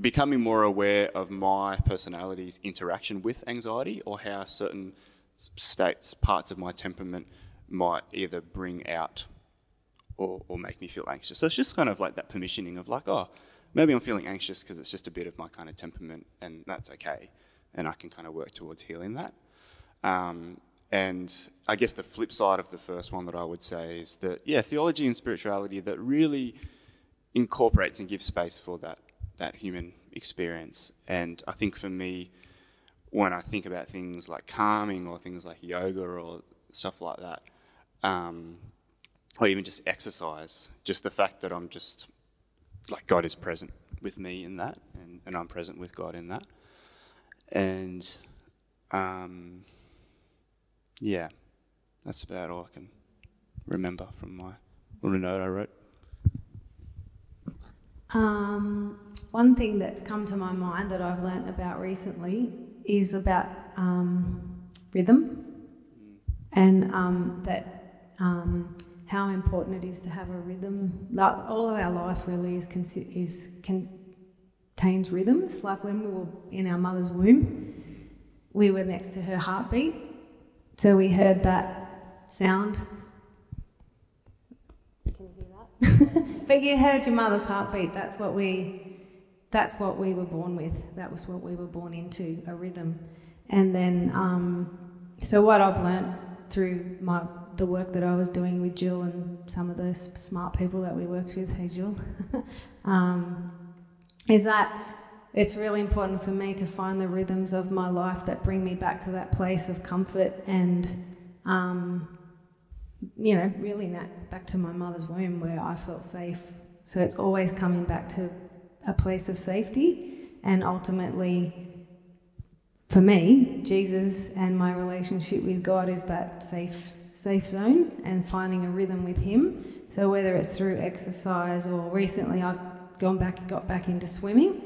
becoming more aware of my personality's interaction with anxiety or how certain states, parts of my temperament might either bring out or, or make me feel anxious. So it's just kind of like that permissioning of like, oh, maybe I'm feeling anxious because it's just a bit of my kind of temperament and that's okay. And I can kind of work towards healing that. Um, and I guess the flip side of the first one that I would say is that, yeah, theology and spirituality that really incorporates and gives space for that that human experience. And I think for me, when I think about things like calming or things like yoga or stuff like that, um, or even just exercise, just the fact that I'm just like God is present with me in that, and, and I'm present with God in that. And um, yeah, that's about all I can remember from my little note I wrote. Um, one thing that's come to my mind that I've learnt about recently is about um, rhythm and um, that um, how important it is to have a rhythm. Like all of our life really is, is contains rhythms. Like when we were in our mother's womb, we were next to her heartbeat, so we heard that sound. Can you hear that? but you heard your mother's heartbeat. That's what we that's what we were born with. That was what we were born into, a rhythm. And then, um, so what I've learned through my the work that I was doing with Jill and some of those smart people that we worked with, hey Jill, um, is that it's really important for me to find the rhythms of my life that bring me back to that place of comfort and, um, you know, really back to my mother's womb where I felt safe. So it's always coming back to a place of safety. And ultimately, for me, Jesus and my relationship with God is that safe safe zone and finding a rhythm with Him. So whether it's through exercise or recently I've gone back got back into swimming,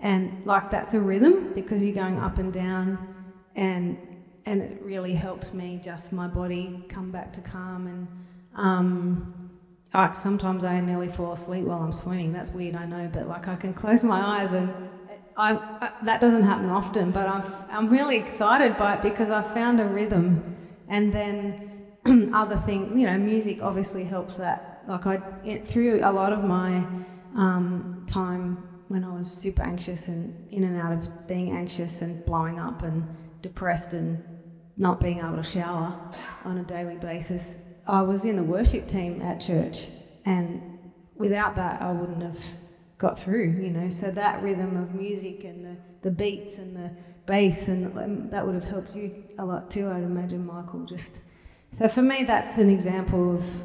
and like that's a rhythm because you're going up and down, and and it really helps me just my body come back to calm and. Um, I, sometimes I nearly fall asleep while I'm swimming. That's weird, I know, but like I can close my eyes and I, I, that doesn't happen often. But I'm I'm really excited by it because I found a rhythm, and then other things. You know, music obviously helps that. Like I it, through a lot of my um, time when I was super anxious and in and out of being anxious and blowing up and depressed and not being able to shower on a daily basis. I was in the worship team at church, and without that, I wouldn't have got through, you know. So that rhythm of music and the, the beats and the bass, and um, that would have helped you a lot too, I'd imagine, Michael. Just so for me, that's an example of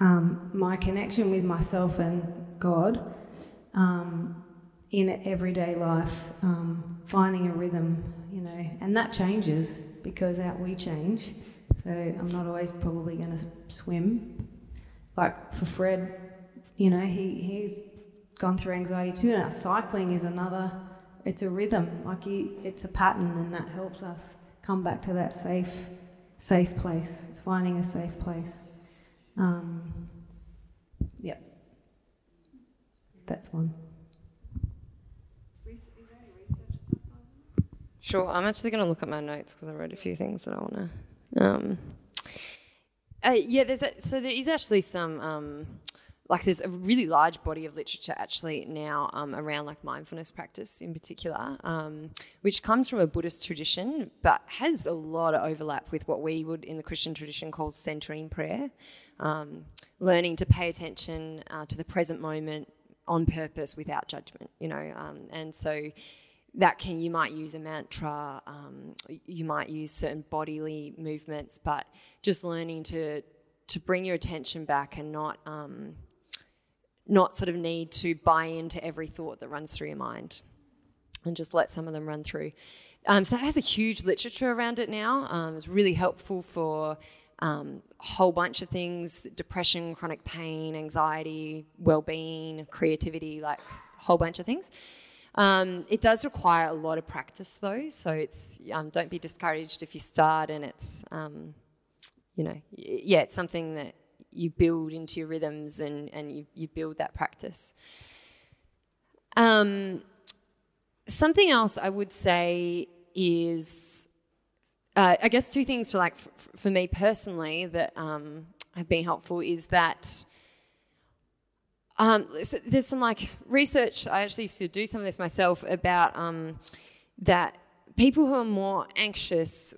um, my connection with myself and God um, in everyday life, um, finding a rhythm, you know, and that changes because out we change. So I'm not always probably going to swim. Like for Fred, you know, he, he's gone through anxiety too. Now cycling is another, it's a rhythm. Like you, it's a pattern and that helps us come back to that safe, safe place. It's finding a safe place. Um, yep. That's one. Sure, I'm actually going to look at my notes because I wrote a few things that I want to um, uh, yeah, there's a, so there is actually some um, like there's a really large body of literature actually now um, around like mindfulness practice in particular, um, which comes from a Buddhist tradition, but has a lot of overlap with what we would in the Christian tradition call centering prayer, um, learning to pay attention uh, to the present moment on purpose without judgment, you know, um, and so that can you might use a mantra um, you might use certain bodily movements but just learning to to bring your attention back and not um, not sort of need to buy into every thought that runs through your mind and just let some of them run through. Um, so it has a huge literature around it now. Um, it's really helpful for um, a whole bunch of things depression, chronic pain, anxiety, well being, creativity, like a whole bunch of things. Um, it does require a lot of practice though, so it's um, don't be discouraged if you start and it's um, you know yeah it's something that you build into your rhythms and, and you, you build that practice. Um, something else I would say is uh, I guess two things for like for, for me personally that um, have been helpful is that um, there's some like research. I actually used to do some of this myself about um, that people who are more anxious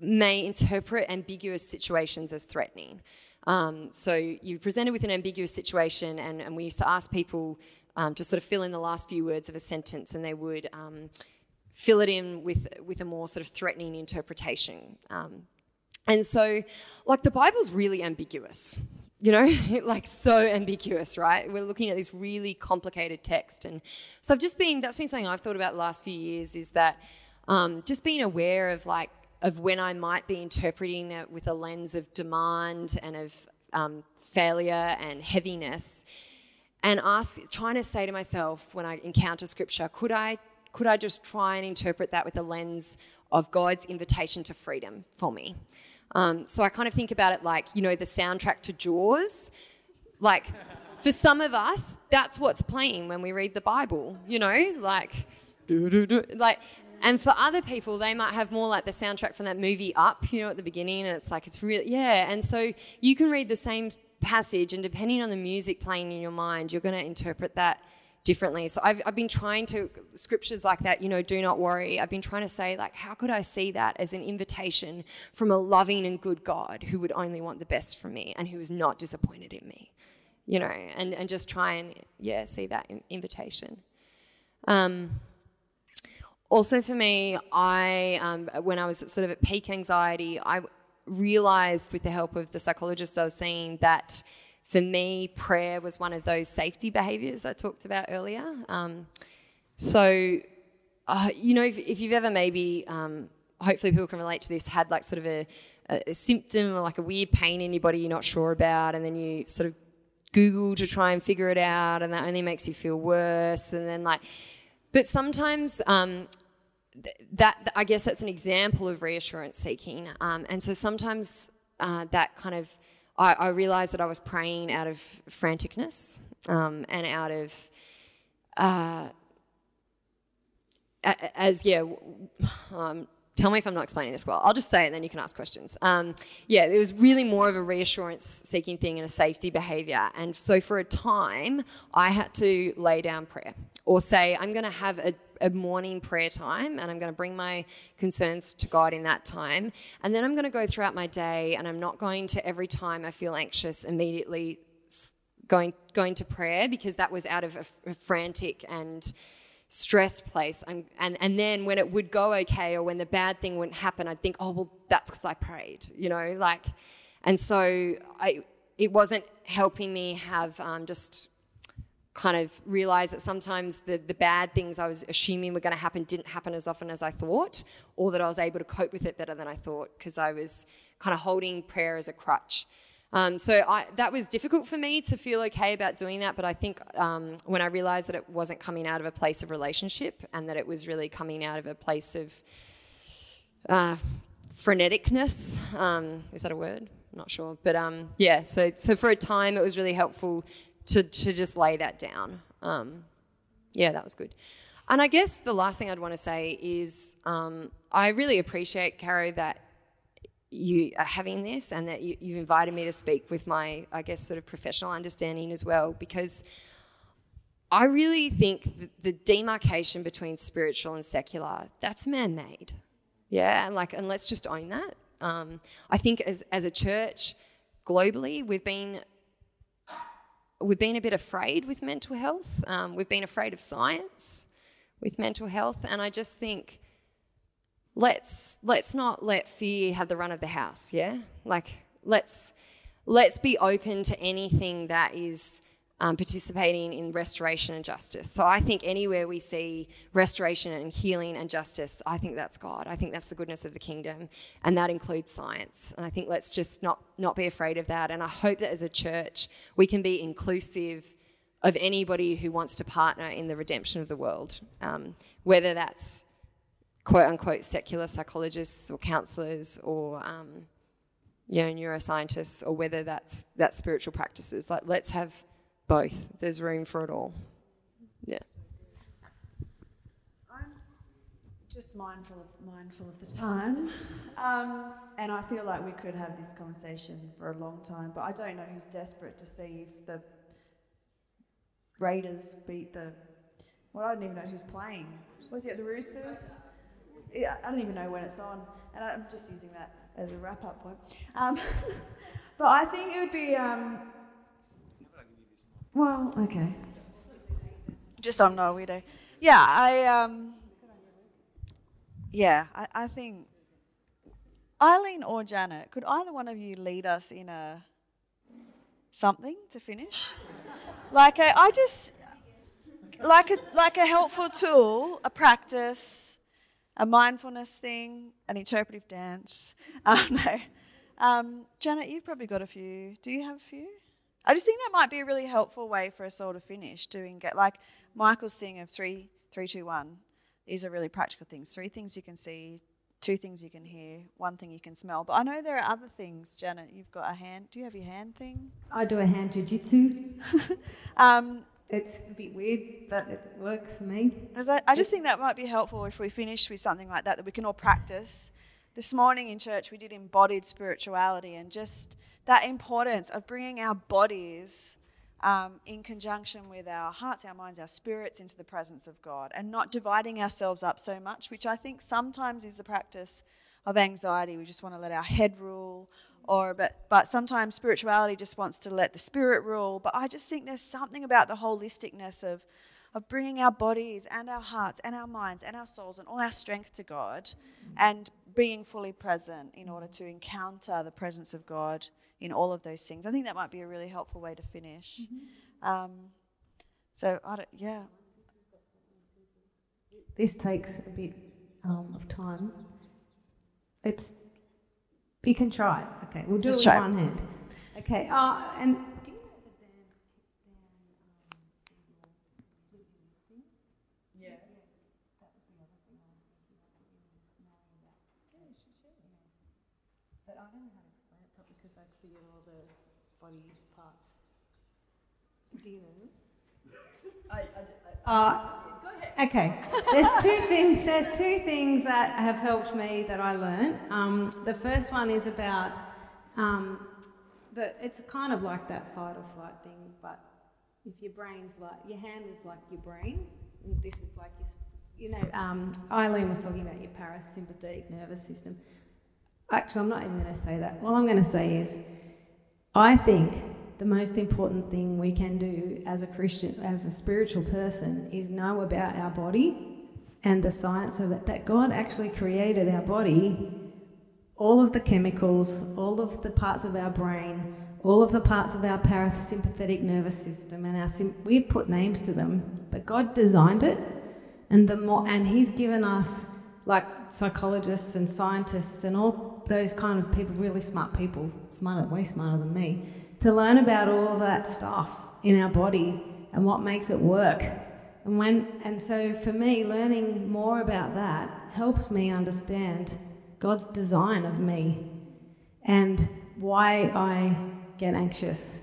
may interpret ambiguous situations as threatening. Um, so you're presented with an ambiguous situation, and, and we used to ask people um, to sort of fill in the last few words of a sentence, and they would um, fill it in with with a more sort of threatening interpretation. Um, and so, like the Bible's really ambiguous, you know, like so ambiguous, right? We're looking at this really complicated text, and so I've just been that's been something I've thought about the last few years is that um, just being aware of like of when I might be interpreting it with a lens of demand and of um, failure and heaviness, and ask, trying to say to myself when I encounter scripture, could I, could I just try and interpret that with a lens of God's invitation to freedom for me? Um, so I kind of think about it like, you know, the soundtrack to Jaws. Like, for some of us, that's what's playing when we read the Bible, you know, like, like, and for other people, they might have more like the soundtrack from that movie Up, you know, at the beginning, and it's like, it's really, yeah. And so you can read the same passage, and depending on the music playing in your mind, you're going to interpret that differently. So I've, I've been trying to, scriptures like that, you know, do not worry. I've been trying to say, like, how could I see that as an invitation from a loving and good God who would only want the best for me and who is not disappointed in me, you know, and, and just try and, yeah, see that invitation. Um, also for me, I um, when I was sort of at peak anxiety, I realized with the help of the psychologist I was seeing that for me, prayer was one of those safety behaviors I talked about earlier. Um, so, uh, you know, if, if, you've ever maybe, um, hopefully people can relate to this, had like sort of a, a, symptom or like a weird pain in your body you're not sure about, and then you sort of Google to try and figure it out, and that only makes you feel worse. And then, like, but sometimes um, that I guess that's an example of reassurance seeking. Um, and so sometimes uh, that kind of I, I, realized that I was praying out of franticness um, and out of uh, as yeah. Um, tell me if I'm not explaining this well. I'll just say it and then you can ask questions. Um, yeah, it was really more of a reassurance seeking thing and a safety behavior. And so for a time, I had to lay down prayer or say, I'm going to have a a morning prayer time and I'm going to bring my concerns to God in that time. And then I'm going to go throughout my day and I'm not going to every time I feel anxious immediately going going to prayer because that was out of a, a frantic and stress place. I'm, and, and then when it would go okay or when the bad thing wouldn't happen, I'd think, oh, well, that's because I prayed, you know, like, and so I, it wasn't helping me have um, just kind of realize that sometimes the, the bad things I was assuming were going to happen didn't happen as often as I thought, or that I was able to cope with it better than I thought because I was kind of holding prayer as a crutch. Um, so I, that was difficult for me to feel okay about doing that, but I think um, when I realized that it wasn't coming out of a place of relationship and that it was really coming out of a place of uh, freneticness, um, is that a word? I'm not sure, but um, yeah. So so for a time, it was really helpful to, to just lay that down. Um, yeah, that was good. And I guess the last thing I'd want to say is um, I really appreciate, Caro, that you are having this and that you, you've invited me to speak with my, I guess, sort of professional understanding as well, because I really think the demarcation between spiritual and secular, that's man made. Yeah, and like, and let's just own that. Um, I think as, as a church globally, we've been we've been a bit afraid with mental health. Um, we've been afraid of science with mental health, and I just think let's let's not let fear have the run of the house. Yeah, like let's let's be open to anything that is um, participating in restoration and justice. So I think anywhere we see restoration and healing and justice, I think that's God. I think that's the goodness of the kingdom, and that includes science. And I think let's just not not be afraid of that. And I hope that as a church we can be inclusive of anybody who wants to partner in the redemption of the world, um, whether that's quote unquote secular psychologists or counselors or um, you know neuroscientists or whether that's that's spiritual practices. Like let's have both. There's room for it all. Yeah. I'm just mindful of mindful of the time, um, and I feel like we could have this conversation for a long time. But I don't know who's desperate to see if the Raiders beat the. Well, I don't even know who's playing. Was it the Roosters? Yeah, I don't even know when it's on, and I'm just using that as a wrap up point. Um, but I think it would be. Um, well, okay. Just not a weirdo. Yeah, I um. Yeah, I, I think Eileen or Janet, could either one of you lead us in a something to finish? like a, I just like a like a helpful tool, a practice, a mindfulness thing, an interpretive dance. Um, no. Um, Janet, you've probably got a few. Do you have a few? I just think that might be a really helpful way for us all to finish doing get like Michael's thing of three, three, two, one is a really practical thing. Three things you can see, two things you can hear, one thing you can smell. But I know there are other things, Janet. You've got a hand. Do you have your hand thing? I do a hand jiu-jitsu. Um, It's a bit weird, but it works for me. I, I just think that might be helpful if we finish with something like that that we can all practice. This morning in church, we did embodied spirituality and just that importance of bringing our bodies um, in conjunction with our hearts, our minds, our spirits into the presence of God and not dividing ourselves up so much, which I think sometimes is the practice of anxiety. We just want to let our head rule. Or, but, but sometimes spirituality just wants to let the spirit rule. But I just think there's something about the holisticness of, of bringing our bodies and our hearts and our minds and our souls and all our strength to God and being fully present in order to encounter the presence of God in all of those things. I think that might be a really helpful way to finish. Um, so, I don't, yeah. This takes a bit um, of time. It's you can try it. Okay, we'll do Let's it with it. one hand. Okay. Uh, and do you know the Dan, Dan um, thing? Yeah. That was the other thing I was thinking of, you know, just knowing that. Yeah, you should share it. But I don't know how to explain it properly because I forget all the body parts. Do you know? Uh, Okay, there's two things. There's two things that have helped me that I learned. Um, the first one is about um, the. It's kind of like that fight or flight thing, but if your brain's like your hand is like your brain, and this is like your. You know, um, Eileen was talking about your parasympathetic nervous system. Actually, I'm not even going to say that. All I'm going to say is, I think the most important thing we can do as a Christian, as a spiritual person, is know about our body and the science of it. That God actually created our body, all of the chemicals, all of the parts of our brain, all of the parts of our parasympathetic nervous system, and our we've put names to them, but God designed it, and the more, and He's given us like psychologists and scientists and all those kind of people, really smart people, smarter, way smarter than me, to learn about all of that stuff in our body and what makes it work. And when and so for me, learning more about that helps me understand God's design of me and why I get anxious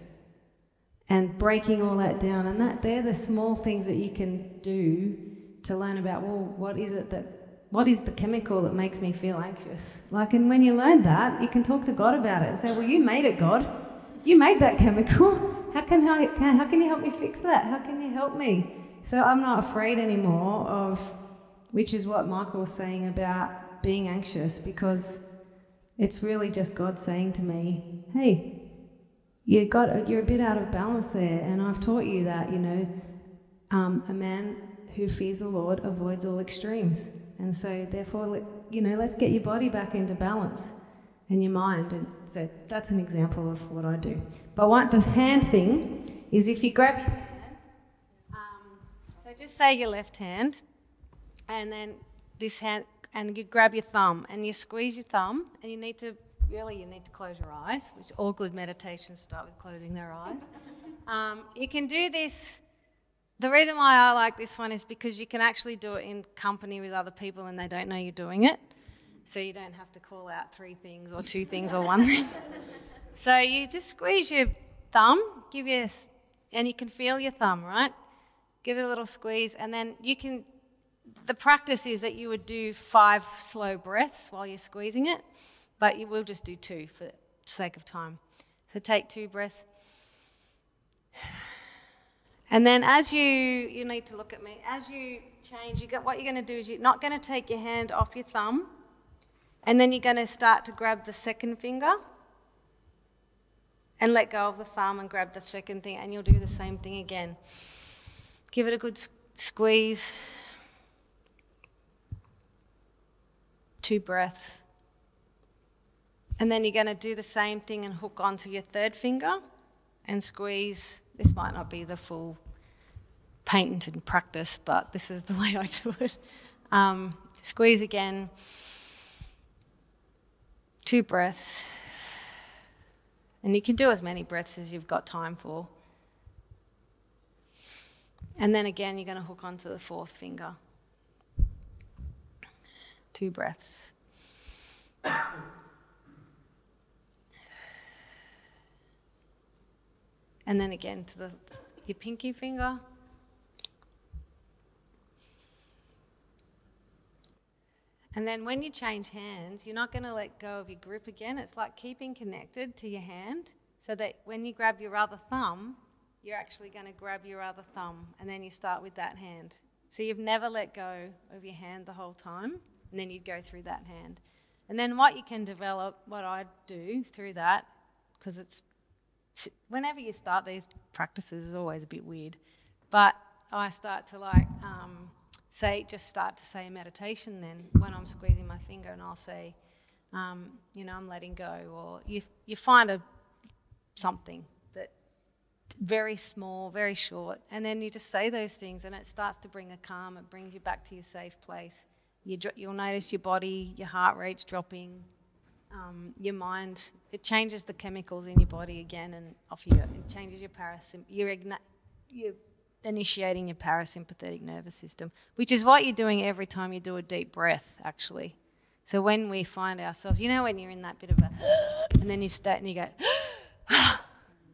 and breaking all that down. And that they're the small things that you can do to learn about, well, what is it that what is the chemical that makes me feel anxious? Like and when you learn that, you can talk to God about it and say, Well, you made it, God. You made that chemical. How can how, can, how can you help me fix that? How can you help me? So I'm not afraid anymore of which is what Michael was saying about being anxious because it's really just God saying to me, Hey, you got you're a bit out of balance there, and I've taught you that you know um, a man who fears the Lord avoids all extremes, and so therefore you know let's get your body back into balance and your mind, and so that's an example of what I do. But what the hand thing is if you grab your hand, um, so just say your left hand, and then this hand, and you grab your thumb, and you squeeze your thumb, and you need to really you need to close your eyes, which all good meditations start with closing their eyes. Um, you can do this. The reason why I like this one is because you can actually do it in company with other people and they don't know you're doing it. So you don't have to call out three things or two things or one thing. So you just squeeze your thumb, give you, and you can feel your thumb, right? Give it a little squeeze, and then you can. The practice is that you would do five slow breaths while you're squeezing it, but you will just do two for the sake of time. So take two breaths. And then as you, you need to look at me, as you change, you get, what you're going to do is you're not going to take your hand off your thumb, and then you're going to start to grab the second finger and let go of the thumb and grab the second thing, and you'll do the same thing again. Give it a good squeeze. Two breaths. And then you're going to do the same thing and hook onto your third finger and squeeze. This might not be the full patent practice, but this is the way I do it. Um, squeeze again. Two breaths. And you can do as many breaths as you've got time for. And then again, you're going to hook onto the fourth finger. Two breaths. And then again to the, your pinky finger. And then when you change hands, you're not going to let go of your grip again. It's like keeping connected to your hand so that when you grab your other thumb, you're actually going to grab your other thumb and then you start with that hand. So you've never let go of your hand the whole time and then you'd go through that hand. And then what you can develop, what I do through that, because it's whenever you start these practices, is always a bit weird. But I start to like um, say, just start to say a meditation then when I'm squeezing my finger, and I'll say, um, you know, I'm letting go, or you you find a something that very small, very short, and then you just say those things, and it starts to bring a calm. It brings you back to your safe place. You, you'll notice your body, your heart rate's dropping, um, your mind, it changes the chemicals in your body again and off you, it changes your parasympathetic, you're, igna- you're initiating your parasympathetic nervous system, which is what you're doing every time you do a deep breath, actually. So when we find ourselves, you know, when you're in that bit of a, and then you start and you go,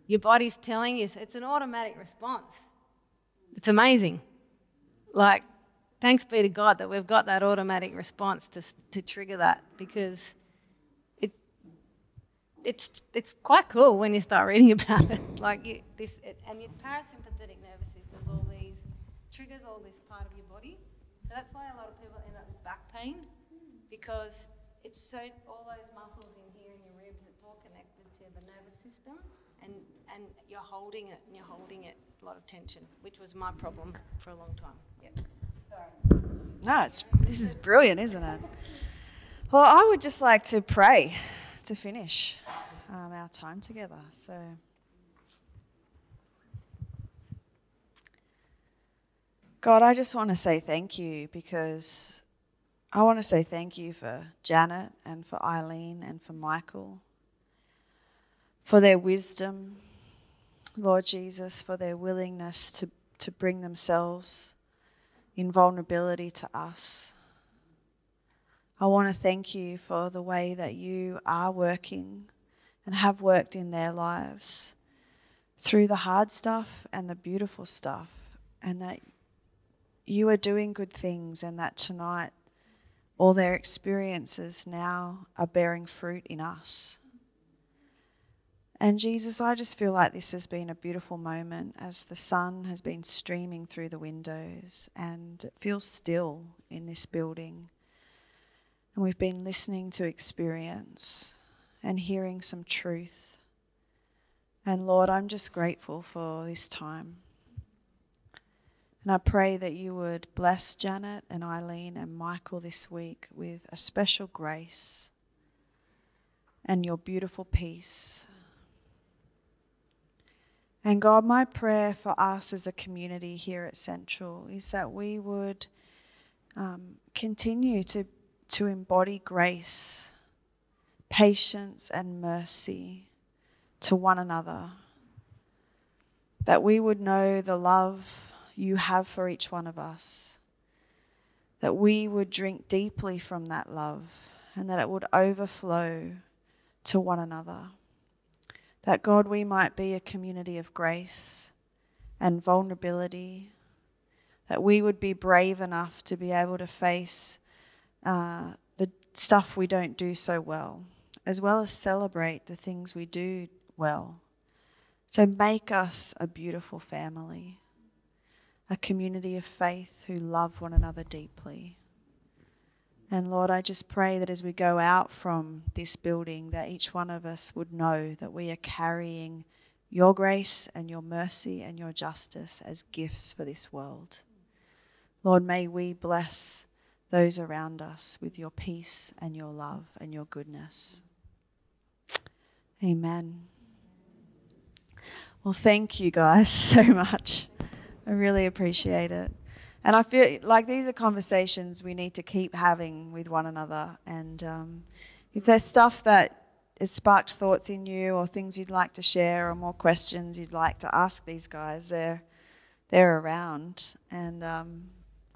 your body's telling you, it's an automatic response. It's amazing. Like, thanks be to God that we've got that automatic response to, to trigger that because it, it's it's quite cool when you start reading about it. Like you, this, it, and your parasympathetic triggers all this part of your body. So that's why a lot of people end up with back pain because it's so all those muscles in here in your ribs. It's all connected to the nervous system, and and you're holding it and you're holding it a lot of tension, which was my problem for a long time. Yep. Sorry. No, it's this is brilliant, isn't it? Well, I would just like to pray to finish um, our time together. So. God, I just want to say thank you because I want to say thank you for Janet and for Eileen and for Michael, for their wisdom, Lord Jesus, for their willingness to, to bring themselves in vulnerability to us. I want to thank you for the way that you are working and have worked in their lives through the hard stuff and the beautiful stuff, and that you are doing good things, and that tonight all their experiences now are bearing fruit in us. And Jesus, I just feel like this has been a beautiful moment as the sun has been streaming through the windows and it feels still in this building. And we've been listening to experience and hearing some truth. And Lord, I'm just grateful for this time. And I pray that you would bless Janet and Eileen and Michael this week with a special grace and your beautiful peace. And God, my prayer for us as a community here at Central is that we would um, continue to, to embody grace, patience, and mercy to one another. That we would know the love you have for each one of us. That we would drink deeply from that love and that it would overflow to one another. That God, we might be a community of grace and vulnerability. That we would be brave enough to be able to face uh, the stuff we don't do so well, as well as celebrate the things we do well. So make us a beautiful family, a community of faith who love one another deeply. And Lord, I just pray that as we go out from this building, that each one of us would know that we are carrying your grace and your mercy and your justice as gifts for this world. Lord, may we bless those around us with your peace and your love and your goodness. Amen. Well, thank you guys so much. I really appreciate it. And I feel like these are conversations we need to keep having with one another. And um, if there's stuff that has sparked thoughts in you, or things you'd like to share, or more questions you'd like to ask these guys, they're they're around. And um,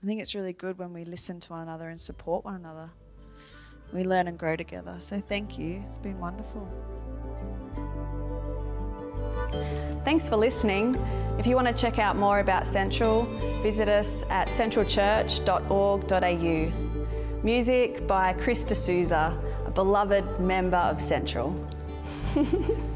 I think it's really good when we listen to one another and support one another. We learn and grow together. So thank you. It's been wonderful. Thanks for listening. If you want to check out more about Central, visit us at centralchurch.org.au. Music by Chris D'Souza, a beloved member of Central.